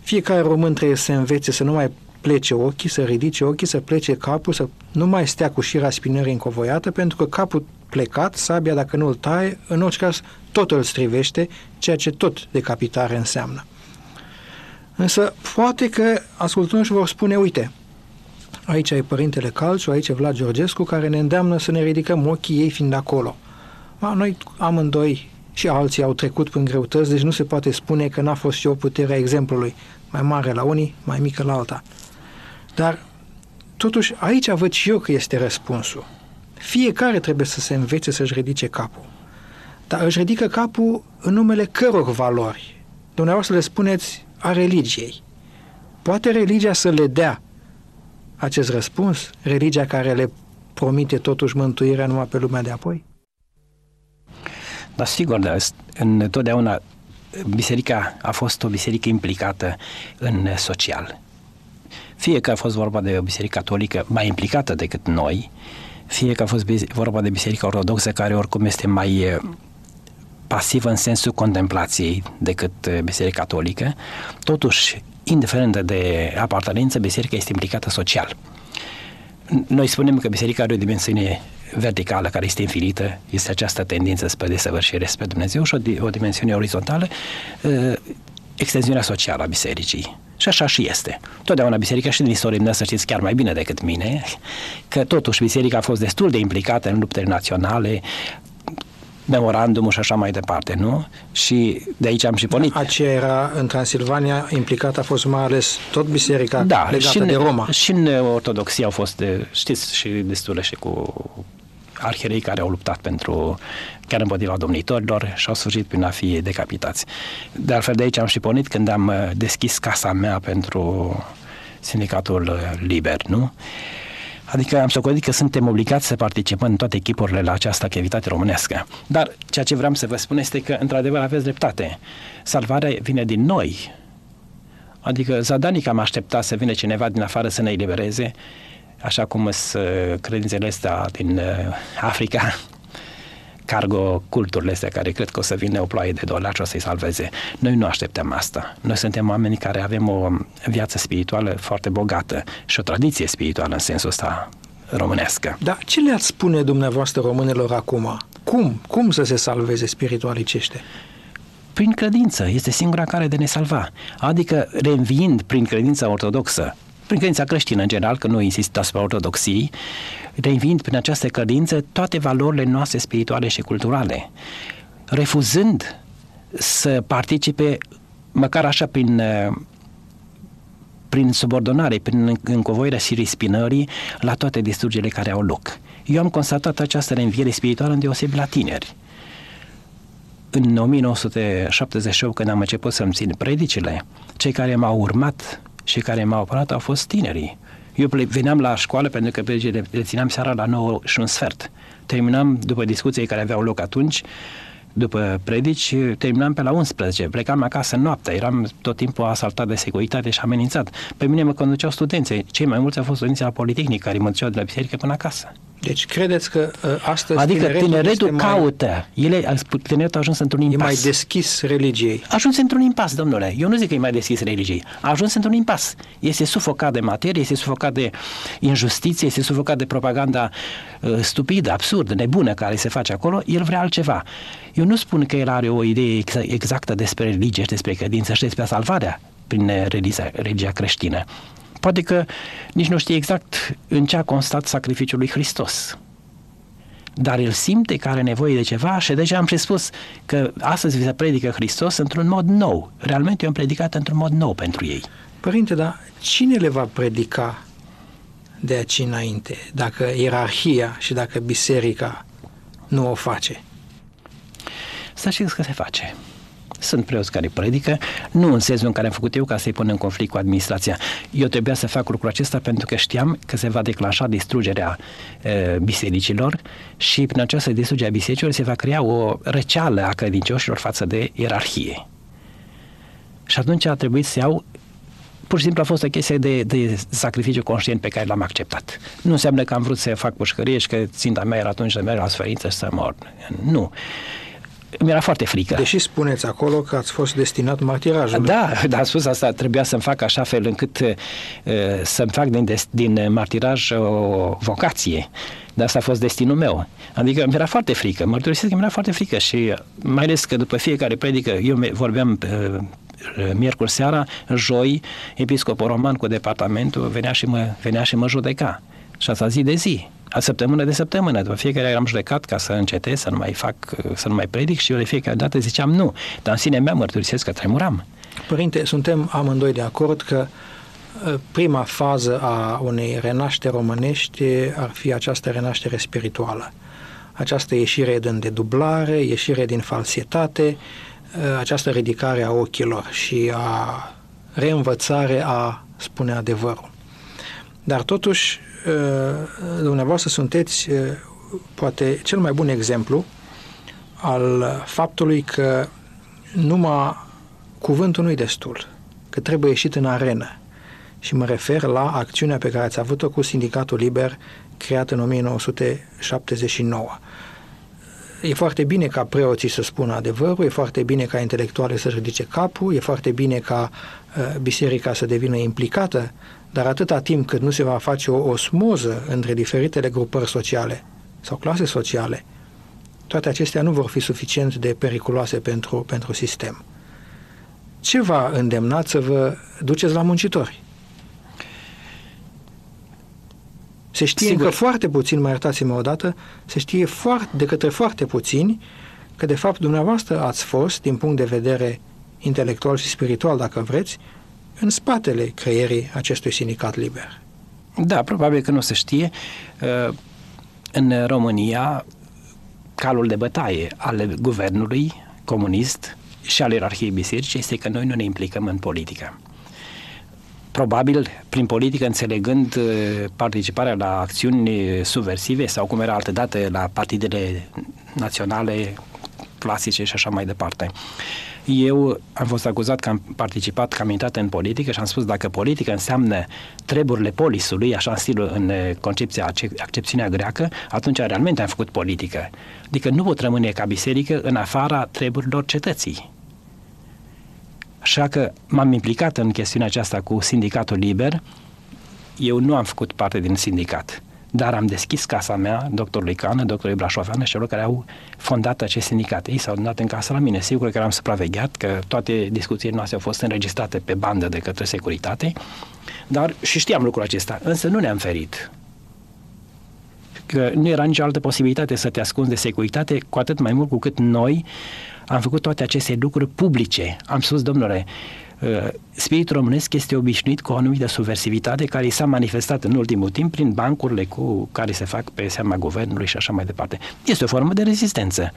E: Fiecare român trebuie să învețe să nu mai plece ochii, să ridice ochii, să plece capul, să nu mai stea cu șira spinării încovoiată, pentru că capul plecat, sabia, dacă nu îl taie, în orice caz, tot îl strivește, ceea ce tot decapitare înseamnă. Însă, poate că ascultându și vor spune, uite, aici e Părintele Calciu, aici e Vlad Georgescu, care ne îndeamnă să ne ridicăm ochii ei fiind acolo. Ma, noi amândoi și alții au trecut prin greutăți, deci nu se poate spune că n-a fost și o putere a exemplului, mai mare la unii, mai mică la alta. Dar, totuși, aici văd și eu că este răspunsul. Fiecare trebuie să se învețe să-și ridice capul. Dar își ridică capul în numele căror valori. Dumneavoastră le spuneți a religiei. Poate religia să le dea acest răspuns? Religia care le promite totuși mântuirea numai pe lumea de apoi?
F: Da, sigur, da, întotdeauna biserica a fost o biserică implicată în social. Fie că a fost vorba de o biserică catolică mai implicată decât noi, fie că a fost vorba de biserica ortodoxă care oricum este mai pasivă în sensul contemplației decât uh, biserica catolică, totuși, indiferent de apartenență, biserica este implicată social. Noi spunem că biserica are o dimensiune verticală care este infinită, este această tendință spre desăvârșire spre Dumnezeu și o, o dimensiune orizontală, uh, extensiunea socială a bisericii. Și așa și este. Totdeauna biserica și din istorie mea să știți chiar mai bine decât mine, că totuși biserica a fost destul de implicată în luptele naționale, memorandumul și așa mai departe, nu? Și de aici am și pornit.
E: Aceea era în Transilvania implicată a fost mai ales tot biserica da, legată
F: și în,
E: de Roma.
F: Și în ortodoxie au fost, știți, și destule și cu arhierei care au luptat pentru chiar împotriva domnitorilor și au sfârșit prin a fi decapitați. De altfel de aici am și pornit când am deschis casa mea pentru sindicatul liber, nu? Uh, Adică am socotit că suntem obligați să participăm în toate echipurile la această activitate românească. Dar ceea ce vreau să vă spun este că, într-adevăr, aveți dreptate. Salvarea vine din noi. Adică zadanic am așteptat să vină cineva din afară să ne elibereze, așa cum sunt uh, credințele astea din uh, Africa, cargo culturile astea care cred că o să vină o ploaie de dolari și o să-i salveze. Noi nu așteptăm asta. Noi suntem oameni care avem o viață spirituală foarte bogată și o tradiție spirituală în sensul ăsta românească.
E: Dar ce le-ați spune dumneavoastră românilor acum? Cum? Cum să se salveze spiritualicește?
F: Prin credință. Este singura care de ne salva. Adică, reînviind prin credința ortodoxă prin credința creștină în general, că nu insist asupra ortodoxiei, reinvind prin această credință toate valorile noastre spirituale și culturale, refuzând să participe măcar așa prin prin subordonare, prin încovoirea și rispinării la toate distrugerile care au loc. Eu am constatat această reînviere spirituală în deosebit la tineri. În 1978, când am început să-mi țin predicile, cei care m-au urmat și care m-au apărat au fost tinerii. Eu veneam la școală pentru că le țineam seara la 9 și un sfert. Terminam, după discuții care aveau loc atunci, după predici, terminam pe la 11, plecam acasă noaptea, eram tot timpul asaltat de securitate și amenințat. Pe mine mă conduceau studenții, cei mai mulți au fost studenții la Politehnic, care mă duceau de la biserică până acasă.
E: Deci credeți că uh, astăzi
F: Adică
E: tineretul,
F: tineretul
E: este
F: caută. Ele, tineretul a ajuns într-un
E: mai, e
F: impas.
E: mai deschis religiei.
F: A ajuns într-un impas, domnule. Eu nu zic că e mai deschis religiei. A ajuns într-un impas. Este sufocat de materie, este sufocat de injustiție, este sufocat de propaganda uh, stupidă, absurdă, nebună care se face acolo. El vrea altceva. Eu nu spun că el are o idee ex- exactă despre religie și despre credință și despre salvarea prin religia, religia creștină. Poate că nici nu știe exact în ce a constat sacrificiul lui Hristos dar el simte că are nevoie de ceva și deja am spus că astăzi vi se predică Hristos într-un mod nou. Realmente eu am predicat într-un mod nou pentru ei.
E: Părinte, dar cine le va predica de aici înainte, dacă ierarhia și dacă biserica nu o face?
F: Să știți că se face. Sunt preoți care predică, nu în sensul în care am făcut eu ca să-i pun în conflict cu administrația. Eu trebuia să fac lucrul acesta pentru că știam că se va declanșa distrugerea e, bisericilor și prin această distrugere a bisericilor se va crea o răceală a credincioșilor față de ierarhie. Și atunci a trebuit să iau pur și simplu a fost o chestie de, de sacrificiu conștient pe care l-am acceptat. Nu înseamnă că am vrut să fac pușcărie și că ținta mea era atunci să merg la sferință și să mor. Nu mi-era foarte frică.
E: Deși spuneți acolo că ați fost destinat martirajului.
F: Da, dar am spus asta, trebuia să-mi fac așa fel încât uh, să-mi fac din, des, din martiraj o vocație. Dar asta a fost destinul meu. Adică mi-era foarte frică, mărturisesc că mi-era foarte frică și mai ales că după fiecare predică, eu vorbeam uh, miercuri seara, joi, episcopul roman cu departamentul venea și mă, venea și mă judeca. Și asta zi de zi a săptămână de săptămână. După fiecare am judecat ca să încetez, să nu mai fac, să nu mai predic și eu de fiecare dată ziceam nu. Dar în sine mea mărturisesc că tremuram.
E: Părinte, suntem amândoi de acord că prima fază a unei renașteri românești ar fi această renaștere spirituală. Această ieșire din dedublare, ieșire din falsietate, această ridicare a ochilor și a reînvățare a spune adevărul. Dar totuși, dumneavoastră sunteți poate cel mai bun exemplu al faptului că numai cuvântul nu-i destul, că trebuie ieșit în arenă. Și mă refer la acțiunea pe care ați avut-o cu Sindicatul Liber, creat în 1979. E foarte bine ca preoții să spună adevărul, e foarte bine ca intelectuale să-și ridice capul, e foarte bine ca uh, biserica să devină implicată dar atâta timp cât nu se va face o osmoză între diferitele grupări sociale sau clase sociale, toate acestea nu vor fi suficient de periculoase pentru, pentru sistem. Ce va îndemna să vă duceți la muncitori? Se știe Sigur. încă foarte puțin, mai iertați-mă odată, se știe foarte, de către foarte puțini că de fapt dumneavoastră ați fost, din punct de vedere intelectual și spiritual, dacă vreți, în spatele creierii acestui sindicat liber.
F: Da, probabil că nu se știe. Uh, în România, calul de bătaie al guvernului comunist și al ierarhiei bisericii este că noi nu ne implicăm în politică. Probabil, prin politică, înțelegând uh, participarea la acțiuni subversive sau cum era altădată la partidele naționale clasice și așa mai departe. Eu am fost acuzat că am participat, că am intrat în politică și am spus dacă politică înseamnă treburile polisului, așa în stilul, în concepția, accepțiunea greacă, atunci realmente am făcut politică. Adică nu pot rămâne ca biserică în afara treburilor cetății. Așa că m-am implicat în chestiunea aceasta cu sindicatul liber. Eu nu am făcut parte din sindicat dar am deschis casa mea, doctorului Cană, doctorului Brașoveană și celor care au fondat acest sindicat. Ei s-au adunat în casă la mine. Sigur că am supravegheat, că toate discuțiile noastre au fost înregistrate pe bandă de către securitate, dar și știam lucrul acesta, însă nu ne-am ferit. Că nu era nicio altă posibilitate să te ascunzi de securitate, cu atât mai mult cu cât noi am făcut toate aceste lucruri publice. Am spus, domnule, Uh, spiritul românesc este obișnuit cu o anumită subversivitate care i s-a manifestat în ultimul timp prin bancurile cu care se fac pe seama guvernului și așa mai departe. Este o formă de rezistență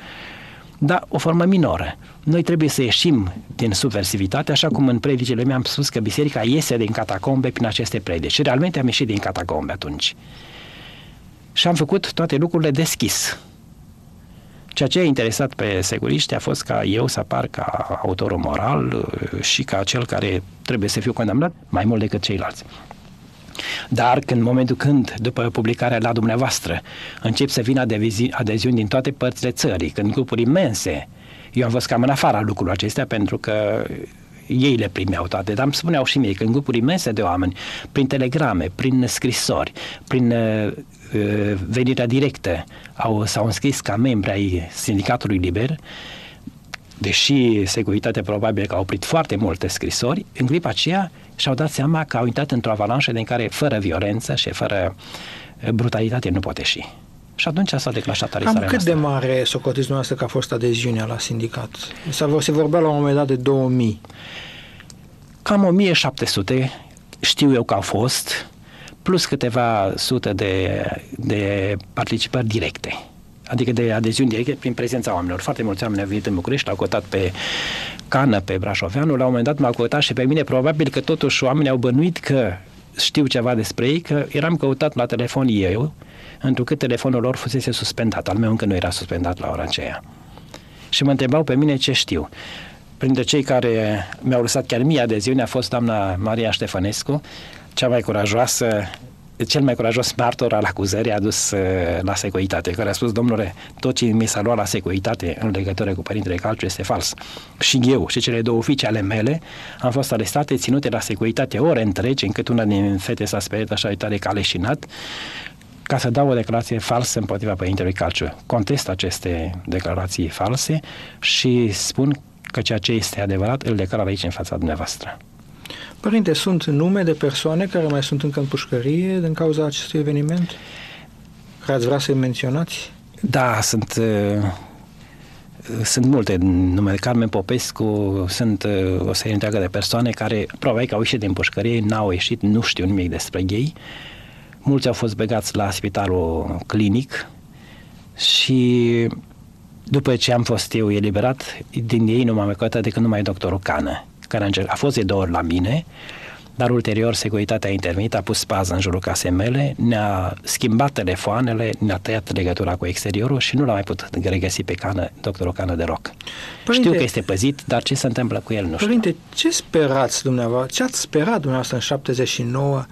F: dar o formă minoră. Noi trebuie să ieșim din subversivitate, așa cum în predicile mele am spus că biserica iese din catacombe prin aceste predici. Și realmente am ieșit din catacombe atunci. Și am făcut toate lucrurile deschis. Ceea ce a interesat pe securiști a fost ca eu să apar ca autorul moral uh, și ca cel care trebuie să fiu condamnat mai mult decât ceilalți. Dar când, în momentul când, după publicarea la dumneavoastră, încep să vină adeziuni din toate părțile țării, când grupuri imense, eu am fost cam în afara lucrurilor acestea pentru că ei le primeau toate, dar îmi spuneau și mie că în grupuri imense de oameni, prin telegrame, prin scrisori, prin uh, uh, venirea directă, au, s-au înscris ca membri ai Sindicatului Liber, deși securitatea probabil că au oprit foarte multe scrisori, în clipa aceea și-au dat seama că au intrat într-o avalanșă din care fără violență și fără uh, brutalitate nu poate ieși. Și atunci s-a declanșat arestarea
E: Cam cât
F: noastră.
E: de mare socotiți noastră că a fost adeziunea la sindicat? Se vorbea la un moment dat de 2000.
F: Cam 1700 știu eu că au fost, plus câteva sute de, de participări directe. Adică de adeziuni directe prin prezența oamenilor. Foarte mulți oameni au venit în București, au cotat pe Cană, pe Brașoveanu, la un moment dat m-au cotat și pe mine, probabil că totuși oamenii au bănuit că știu ceva despre ei, că eram căutat la telefon eu, întrucât telefonul lor fusese suspendat, al meu încă nu era suspendat la ora aceea. Și mă întrebau pe mine ce știu. Printre cei care mi-au lăsat chiar mie adeziune a fost doamna Maria Ștefănescu, cea mai curajoasă cel mai curajos martor al acuzării adus uh, la securitate, care a spus, domnule, tot ce mi s-a luat la securitate în legătură cu părintele Calciu este fals. Și eu și cele două fiice ale mele am fost arestate, ținute la securitate ore întregi, încât una din fete s-a speriat așa de tare că a leșinat ca să dau o declarație falsă împotriva părintelui Calciu. Contest aceste declarații false și spun că ceea ce este adevărat îl declar aici în fața dumneavoastră.
E: Părinte, sunt nume de persoane care mai sunt încă în pușcărie din cauza acestui eveniment? Care ați vrea să-i menționați?
F: Da, sunt, uh, sunt multe nume. Carmen Popescu, sunt uh, o serie întreagă de persoane care probabil că au ieșit din pușcărie, n-au ieșit, nu știu nimic despre ei. Mulți au fost begați la spitalul clinic și după ce am fost eu eliberat, din ei nu m-am ecotat decât numai doctorul Cană, care a, încercat, a fost de două ori la mine, dar ulterior securitatea a intervenit, a pus pază în jurul casei mele, ne-a schimbat telefoanele, ne-a tăiat legătura cu exteriorul și nu l-a mai putut regăsi pe cană, doctorul Cană de Roc. Părinte, Știu că este păzit, dar ce se întâmplă cu el nu știu.
E: Părinte, ce sperați dumneavoastră, ce ați sperat dumneavoastră în 79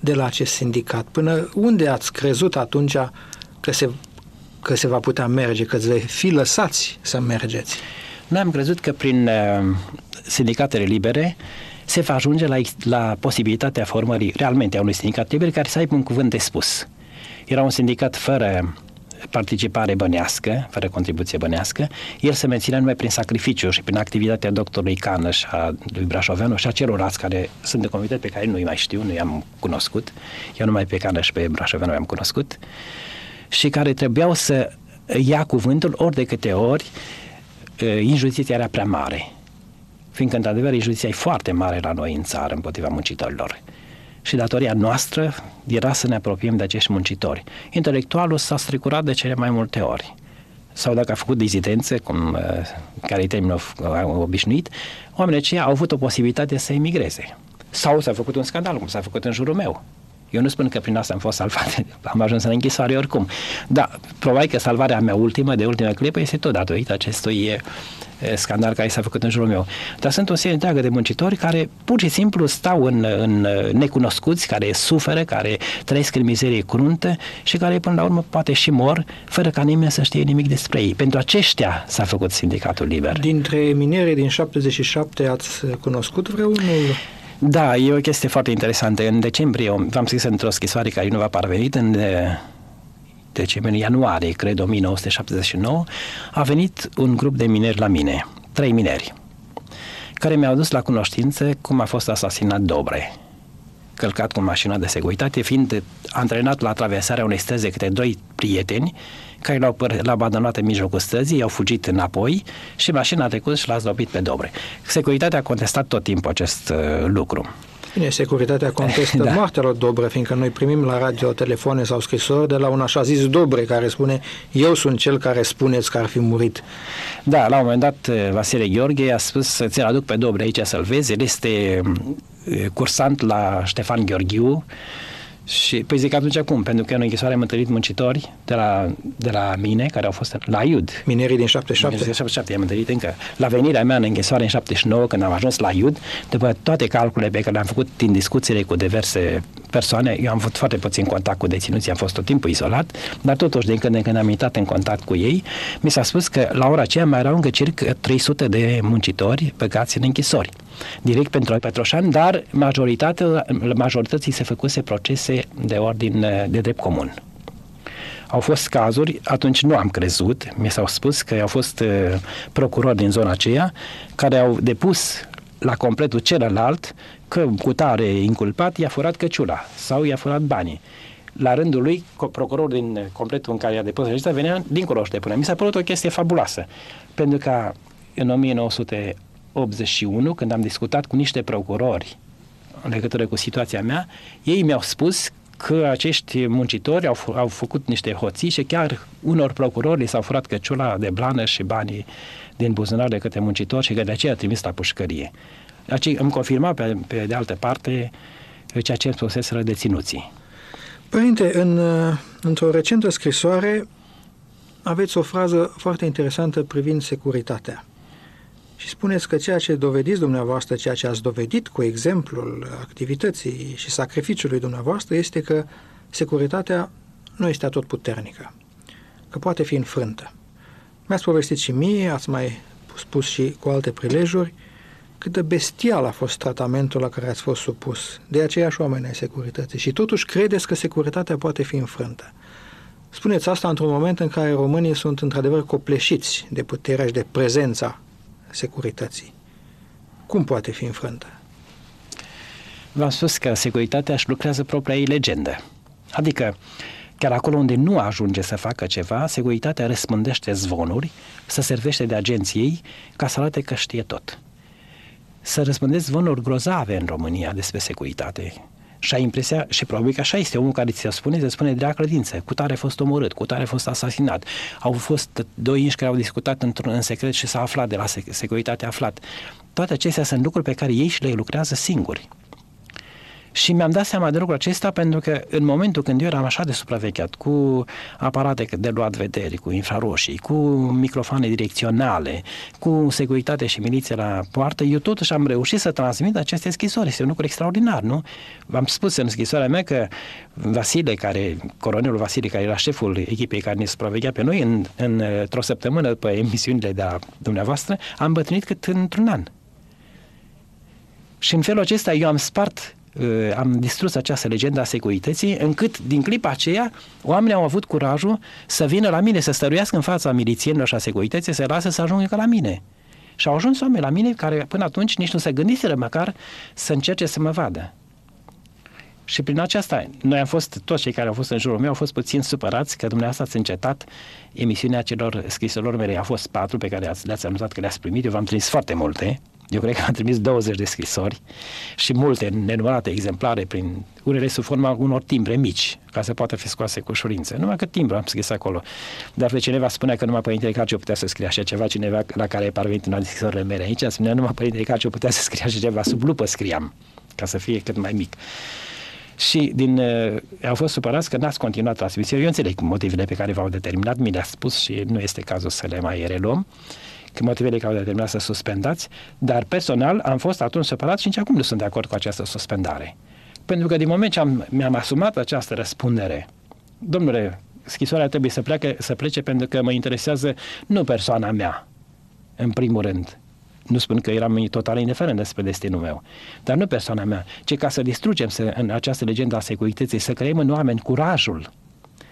E: de la acest sindicat? Până unde ați crezut atunci că se, că se va putea merge, că veți fi lăsați să mergeți?
F: Noi am crezut că prin uh, sindicatele libere se va ajunge la, la posibilitatea formării realmente a unui sindicat liber care să aibă un cuvânt de spus. Era un sindicat fără participare bănească, fără contribuție bănească, el se menține numai prin sacrificiu și prin activitatea doctorului Canăș și a lui Brașoveanu și a celorlalți care sunt de comitet pe care nu-i mai știu, nu i-am cunoscut, eu numai pe Canăș și pe Brașoveanu i-am cunoscut, și care trebuiau să ia cuvântul ori de câte ori injustiția era prea mare. Fiindcă, într-adevăr, injustiția e foarte mare la noi în țară împotriva muncitorilor și datoria noastră era să ne apropiem de acești muncitori. Intelectualul s-a strecurat de cele mai multe ori sau dacă a făcut dizidențe, cum, uh, care e termenul obișnuit, oamenii aceia au avut o posibilitate să emigreze. Sau s-a făcut un scandal, cum s-a făcut în jurul meu. Eu nu spun că prin asta am fost salvat, (laughs) am ajuns în închisoare oricum. Da, probabil că salvarea mea ultimă, de ultimă clipă, este tot datorită acestui scandal care s-a făcut în jurul meu. Dar sunt o serie întreagă de muncitori care pur și simplu stau în, în necunoscuți, care suferă, care trăiesc în mizerie cruntă și care până la urmă poate și mor fără ca nimeni să știe nimic despre ei. Pentru aceștia s-a făcut sindicatul liber.
E: Dintre minerii din 77 ați cunoscut vreunul?
F: Da, e o chestie foarte interesantă. În decembrie, v-am scris într-o scrisoare care nu v-a parvenit, în decembrie, în ianuarie, cred, 1979, a venit un grup de mineri la mine, trei mineri, care mi-au dus la cunoștință cum a fost asasinat Dobre, călcat cu mașina de securitate, fiind antrenat la traversarea unei străzi de câte doi prieteni care l-au, l-au abandonat în mijlocul străzii, i-au fugit înapoi și mașina a trecut și l-a zdrobit pe Dobre. Securitatea a contestat tot timpul acest uh, lucru.
E: Bine, securitatea contestă (laughs) da. moartea lui Dobre, fiindcă noi primim la radio telefoane sau scrisori de la un așa zis Dobre care spune eu sunt cel care spuneți că ar fi murit.
F: Da, la un moment dat uh, Vasile Gheorghe a spus ți-l aduc pe Dobre aici să-l vezi, el este uh, cursant la Ștefan Gheorghiu Și, păi zic atunci cum? Pentru că în închisoare am întâlnit muncitori de la, de la mine, care au fost la Iud.
E: Minerii din 77?
F: Din 77 am întâlnit încă. La venirea mea în închisoare în 79, când am ajuns la Iud, după toate calculele pe care le-am făcut din discuțiile cu diverse persoane, eu am avut foarte puțin contact cu deținuții, am fost tot timpul izolat, dar totuși din când în când am intrat în contact cu ei, mi s-a spus că la ora aceea mai erau încă circa 300 de muncitori băgați în închisori direct pentru Petroșan, dar majoritatea, majorității se făcuse procese de ordin de drept comun. Au fost cazuri, atunci nu am crezut, mi s-au spus că au fost uh, procurori din zona aceea care au depus la completul celălalt că cu tare inculpat i-a furat căciula sau i-a furat banii. La rândul lui, procurorul din completul în care i-a depus acesta venea dincolo și depune. Mi s-a părut o chestie fabuloasă, pentru că în 1900 81, când am discutat cu niște procurori în legătură cu situația mea, ei mi-au spus că acești muncitori au, f- au făcut niște hoții și chiar unor procurori li s-au furat căciula de blană și banii din buzunar de către muncitori și că de aceea a trimis la pușcărie. Aceea îmi confirma pe, pe de altă parte ceea ce îmi spuseseră deținuții.
E: Părinte, în, într-o recentă scrisoare aveți o frază foarte interesantă privind securitatea și spuneți că ceea ce dovediți dumneavoastră, ceea ce ați dovedit cu exemplul activității și sacrificiului dumneavoastră este că securitatea nu este atot puternică, că poate fi înfrântă. Mi-ați povestit și mie, ați mai spus și cu alte prilejuri, cât de bestial a fost tratamentul la care ați fost supus de aceiași oameni ai securității și totuși credeți că securitatea poate fi înfrântă. Spuneți asta într-un moment în care românii sunt într-adevăr copleșiți de puterea și de prezența securității. Cum poate fi înfrântă?
F: V-am spus că securitatea își lucrează propria ei legendă. Adică, chiar acolo unde nu ajunge să facă ceva, securitatea răspândește zvonuri, să servește de agenției ca să arate că știe tot. Să răspândeți zvonuri grozave în România despre securitate și ai impresia, și probabil că așa este, omul care ți-o spune, se spune de la credință, cu tare a fost omorât, cu tare a fost asasinat. Au fost doi inși care au discutat într-un în secret și s-a aflat de la securitate aflat. Toate acestea sunt lucruri pe care ei și le lucrează singuri. Și mi-am dat seama de lucrul acesta pentru că în momentul când eu eram așa de supravegheat, cu aparate de luat vederi, cu infraroșii, cu microfoane direcționale, cu securitate și miliție la poartă, eu totuși am reușit să transmit aceste scrisori. Este un lucru extraordinar, nu? V-am spus în scrisoarea mea că Vasile, care, coronelul Vasile, care era șeful echipei care ne supraveghea pe noi, în, în, într-o săptămână după emisiunile de a dumneavoastră, am bătrânit cât într-un an. Și în felul acesta eu am spart Uh, am distrus această legendă a securității, încât din clipa aceea oamenii au avut curajul să vină la mine, să stăruiască în fața milițienilor și a securității, să lasă să ajungă la mine. Și au ajuns oameni la mine care până atunci nici nu se gândiseră măcar să încerce să mă vadă. Și prin aceasta, noi am fost, toți cei care au fost în jurul meu, au fost puțin supărați că dumneavoastră ați încetat emisiunea celor scrisorilor mele. A fost patru pe care le-ați anunțat că le-ați primit. Eu v-am trimis foarte multe. Eu cred că am trimis 20 de scrisori și multe nenumărate exemplare prin unele sub forma unor timbre mici, ca să poată fi scoase cu ușurință. Numai că timbru am scris acolo. Dar de cineva spunea că numai Părintele Carciu putea să scrie așa ceva, cineva la care ai parvenit în scrisorile mele aici, spunea numai Părintele Carciu putea să scrie așa ceva, sub lupă scriam, ca să fie cât mai mic. Și din, uh, au fost supărați că n-ați continuat transmisiunea. Eu înțeleg motivele pe care v-au determinat, mi le-a spus și nu este cazul să le mai reluăm că motivele care au determinat să suspendați, dar personal am fost atunci separat și nici acum nu sunt de acord cu această suspendare. Pentru că din moment ce am, mi-am asumat această răspundere, domnule, scrisoarea trebuie să, pleacă, să plece pentru că mă interesează nu persoana mea, în primul rând, nu spun că eram total indiferent despre destinul meu, dar nu persoana mea, ci ca să distrugem să, în această legendă a securității, să creăm în oameni curajul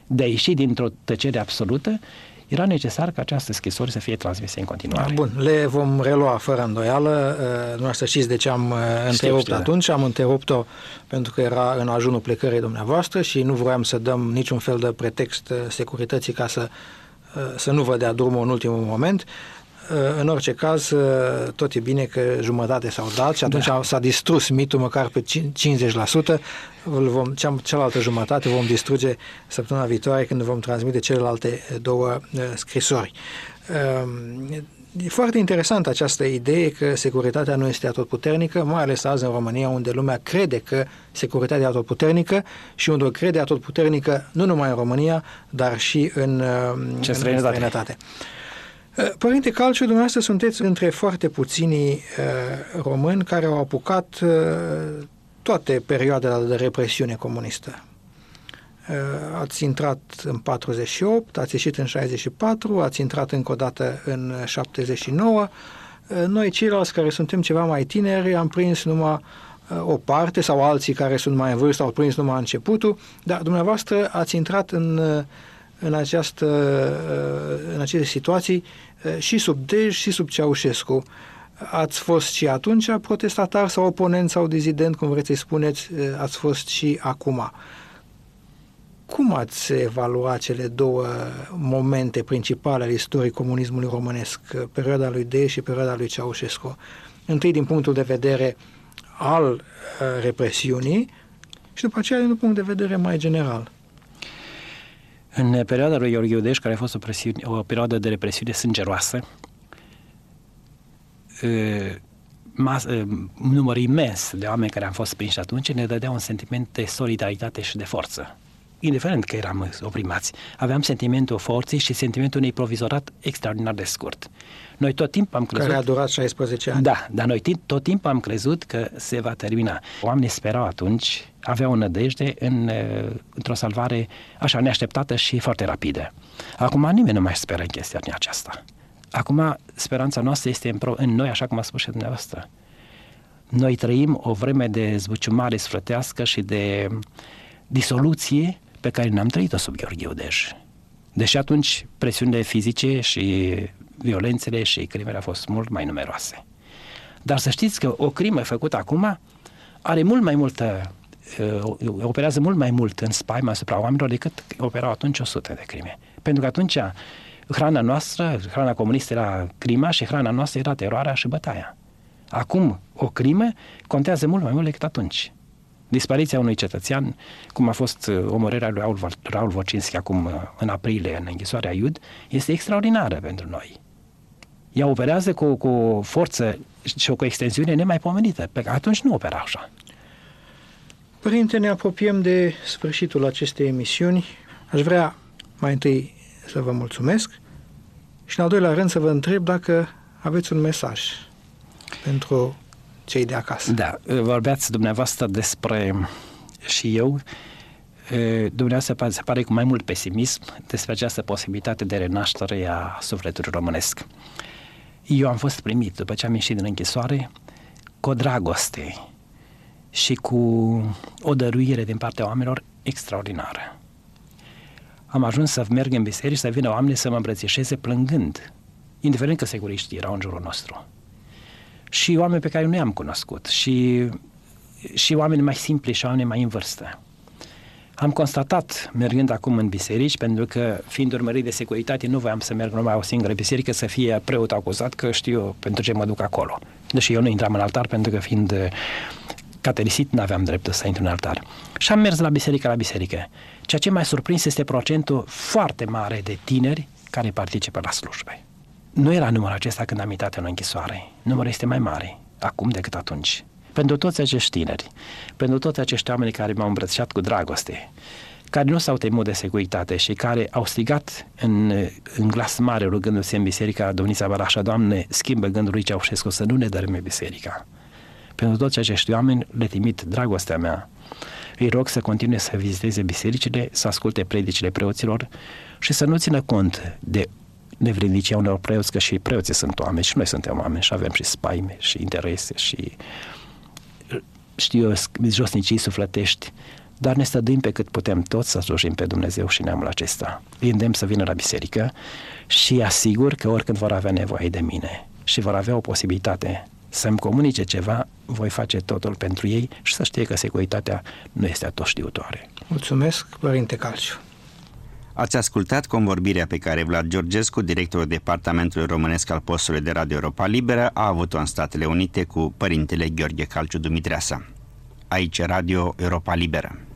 F: de a ieși dintr-o tăcere absolută era necesar ca această scrisori să fie transmise în continuare.
E: Bun, le vom relua fără îndoială. Uh, nu să știți de ce am uh, întrerupt știu, da. atunci. Da. Am întrerupt-o pentru că era în ajunul plecării dumneavoastră și nu vroiam să dăm niciun fel de pretext uh, securității ca să, să nu vă dea drumul în ultimul moment. În orice caz, tot e bine că jumătate s-au dat și atunci da. s-a distrus mitul măcar pe 50%. Vom, cealaltă jumătate vom distruge săptămâna viitoare când vom transmite celelalte două scrisori. E foarte interesantă această idee că securitatea nu este atotputernică, mai ales azi în România, unde lumea crede că securitatea e atotputernică și unde o crede atotputernică nu numai în România, dar și în,
F: Ce în străinătate.
E: Uh, Părinte Calciu, dumneavoastră sunteți între foarte puținii uh, români care au apucat uh, toate perioadele de represiune comunistă. Uh, ați intrat în 48, ați ieșit în 64, ați intrat încă o dată în 79. Uh, noi, ceilalți care suntem ceva mai tineri, am prins numai uh, o parte sau alții care sunt mai în vârstă au prins numai începutul, dar dumneavoastră ați intrat în, în, această, în aceste situații și sub Dej și sub Ceaușescu. Ați fost și atunci protestatar sau oponent sau dizident, cum vreți să-i spuneți, ați fost și acum. Cum ați evalua cele două momente principale ale istoriei comunismului românesc, perioada lui De și perioada lui Ceaușescu? Întâi din punctul de vedere al uh, represiunii și după aceea din punct de vedere mai general.
F: În perioada lui Gheorghe Udeș, care a fost o, presiune, o perioadă de represiune sângeroasă, uh, mas, uh, număr imens de oameni care am fost prinși atunci ne dădea un sentiment de solidaritate și de forță indiferent că eram oprimați, aveam sentimentul forței și sentimentul unui provizorat extraordinar de scurt. Noi tot timpul am crezut...
E: Care a durat 16 ani.
F: Da, dar noi tot timpul am crezut că se va termina. Oamenii sperau atunci, aveau nădejde în, într-o salvare așa neașteptată și foarte rapidă. Acum nimeni nu mai speră în chestia aceasta. Acum speranța noastră este în, pro, în noi, așa cum a spus și dumneavoastră. Noi trăim o vreme de zbuciumare sfrătească și de disoluție pe care ne-am trăit-o sub Gheorghe Udej. Deși atunci presiunile fizice și violențele și crimele au fost mult mai numeroase. Dar să știți că o crimă făcută acum are mult mai multă uh, operează mult mai mult în spaima asupra oamenilor decât operau atunci 100 de crime. Pentru că atunci hrana noastră, hrana comunistă era crima și hrana noastră era teroarea și bătaia. Acum, o crimă contează mult mai mult decât atunci. Dispariția unui cetățean, cum a fost uh, omorârea lui Raul, Raul Vocinski acum uh, în aprilie în închisoarea Iud, este extraordinară pentru noi. Ea operează cu, cu o forță și cu o extensiune nemaipomenită, pe care atunci nu opera așa.
E: Părinte, ne apropiem de sfârșitul acestei emisiuni. Aș vrea mai întâi să vă mulțumesc și în al doilea rând să vă întreb dacă aveți un mesaj pentru cei de acasă.
F: Da, vorbeați dumneavoastră despre și eu, dumneavoastră se pare cu mai mult pesimism despre această posibilitate de renaștere a sufletului românesc. Eu am fost primit, după ce am ieșit din închisoare, cu o dragoste și cu o dăruire din partea oamenilor extraordinară. Am ajuns să merg în biserici, să vină oameni să mă îmbrățișeze plângând, indiferent că securiștii erau în jurul nostru și oameni pe care nu i-am cunoscut și, și oameni mai simpli și oameni mai în vârstă. Am constatat, mergând acum în biserici, pentru că, fiind urmărit de securitate, nu voiam să merg numai o singură biserică, să fie preot acuzat că știu pentru ce mă duc acolo. Deși eu nu intram în altar, pentru că fiind uh, catelisit, nu aveam dreptul să intru în altar. Și am mers la biserică la biserică. Ceea ce m-a surprins este procentul foarte mare de tineri care participă la slujbe. Nu era numărul acesta când am intrat în închisoare. Numărul este mai mare acum decât atunci. Pentru toți acești tineri, pentru toți acești oameni care m-au îmbrățișat cu dragoste, care nu s-au temut de securitate și care au strigat în, în glas mare rugându-se în biserica Domnița Barașa, Doamne, schimbă gândul lui Ceaușescu să nu ne dărâme biserica. Pentru toți acești oameni le trimit dragostea mea. Îi rog să continue să viziteze bisericile, să asculte predicile preoților și să nu țină cont de nevrednicia unor preoți, că și preoții sunt oameni și noi suntem oameni și avem și spaime și interese și știu eu, josnicii sufletești, dar ne stăduim pe cât putem toți să slujim pe Dumnezeu și neamul acesta. Îi îndemn să vină la biserică și asigur că oricând vor avea nevoie de mine și vor avea o posibilitate să-mi comunice ceva, voi face totul pentru ei și să știe că securitatea nu este atotștiutoare.
E: Mulțumesc, Părinte Calciu.
D: Ați ascultat convorbirea pe care Vlad Georgescu, directorul Departamentului Românesc al postului de Radio Europa Liberă, a avut-o în Statele Unite cu părintele Gheorghe Calciu Dumitreasa. Aici Radio Europa Liberă.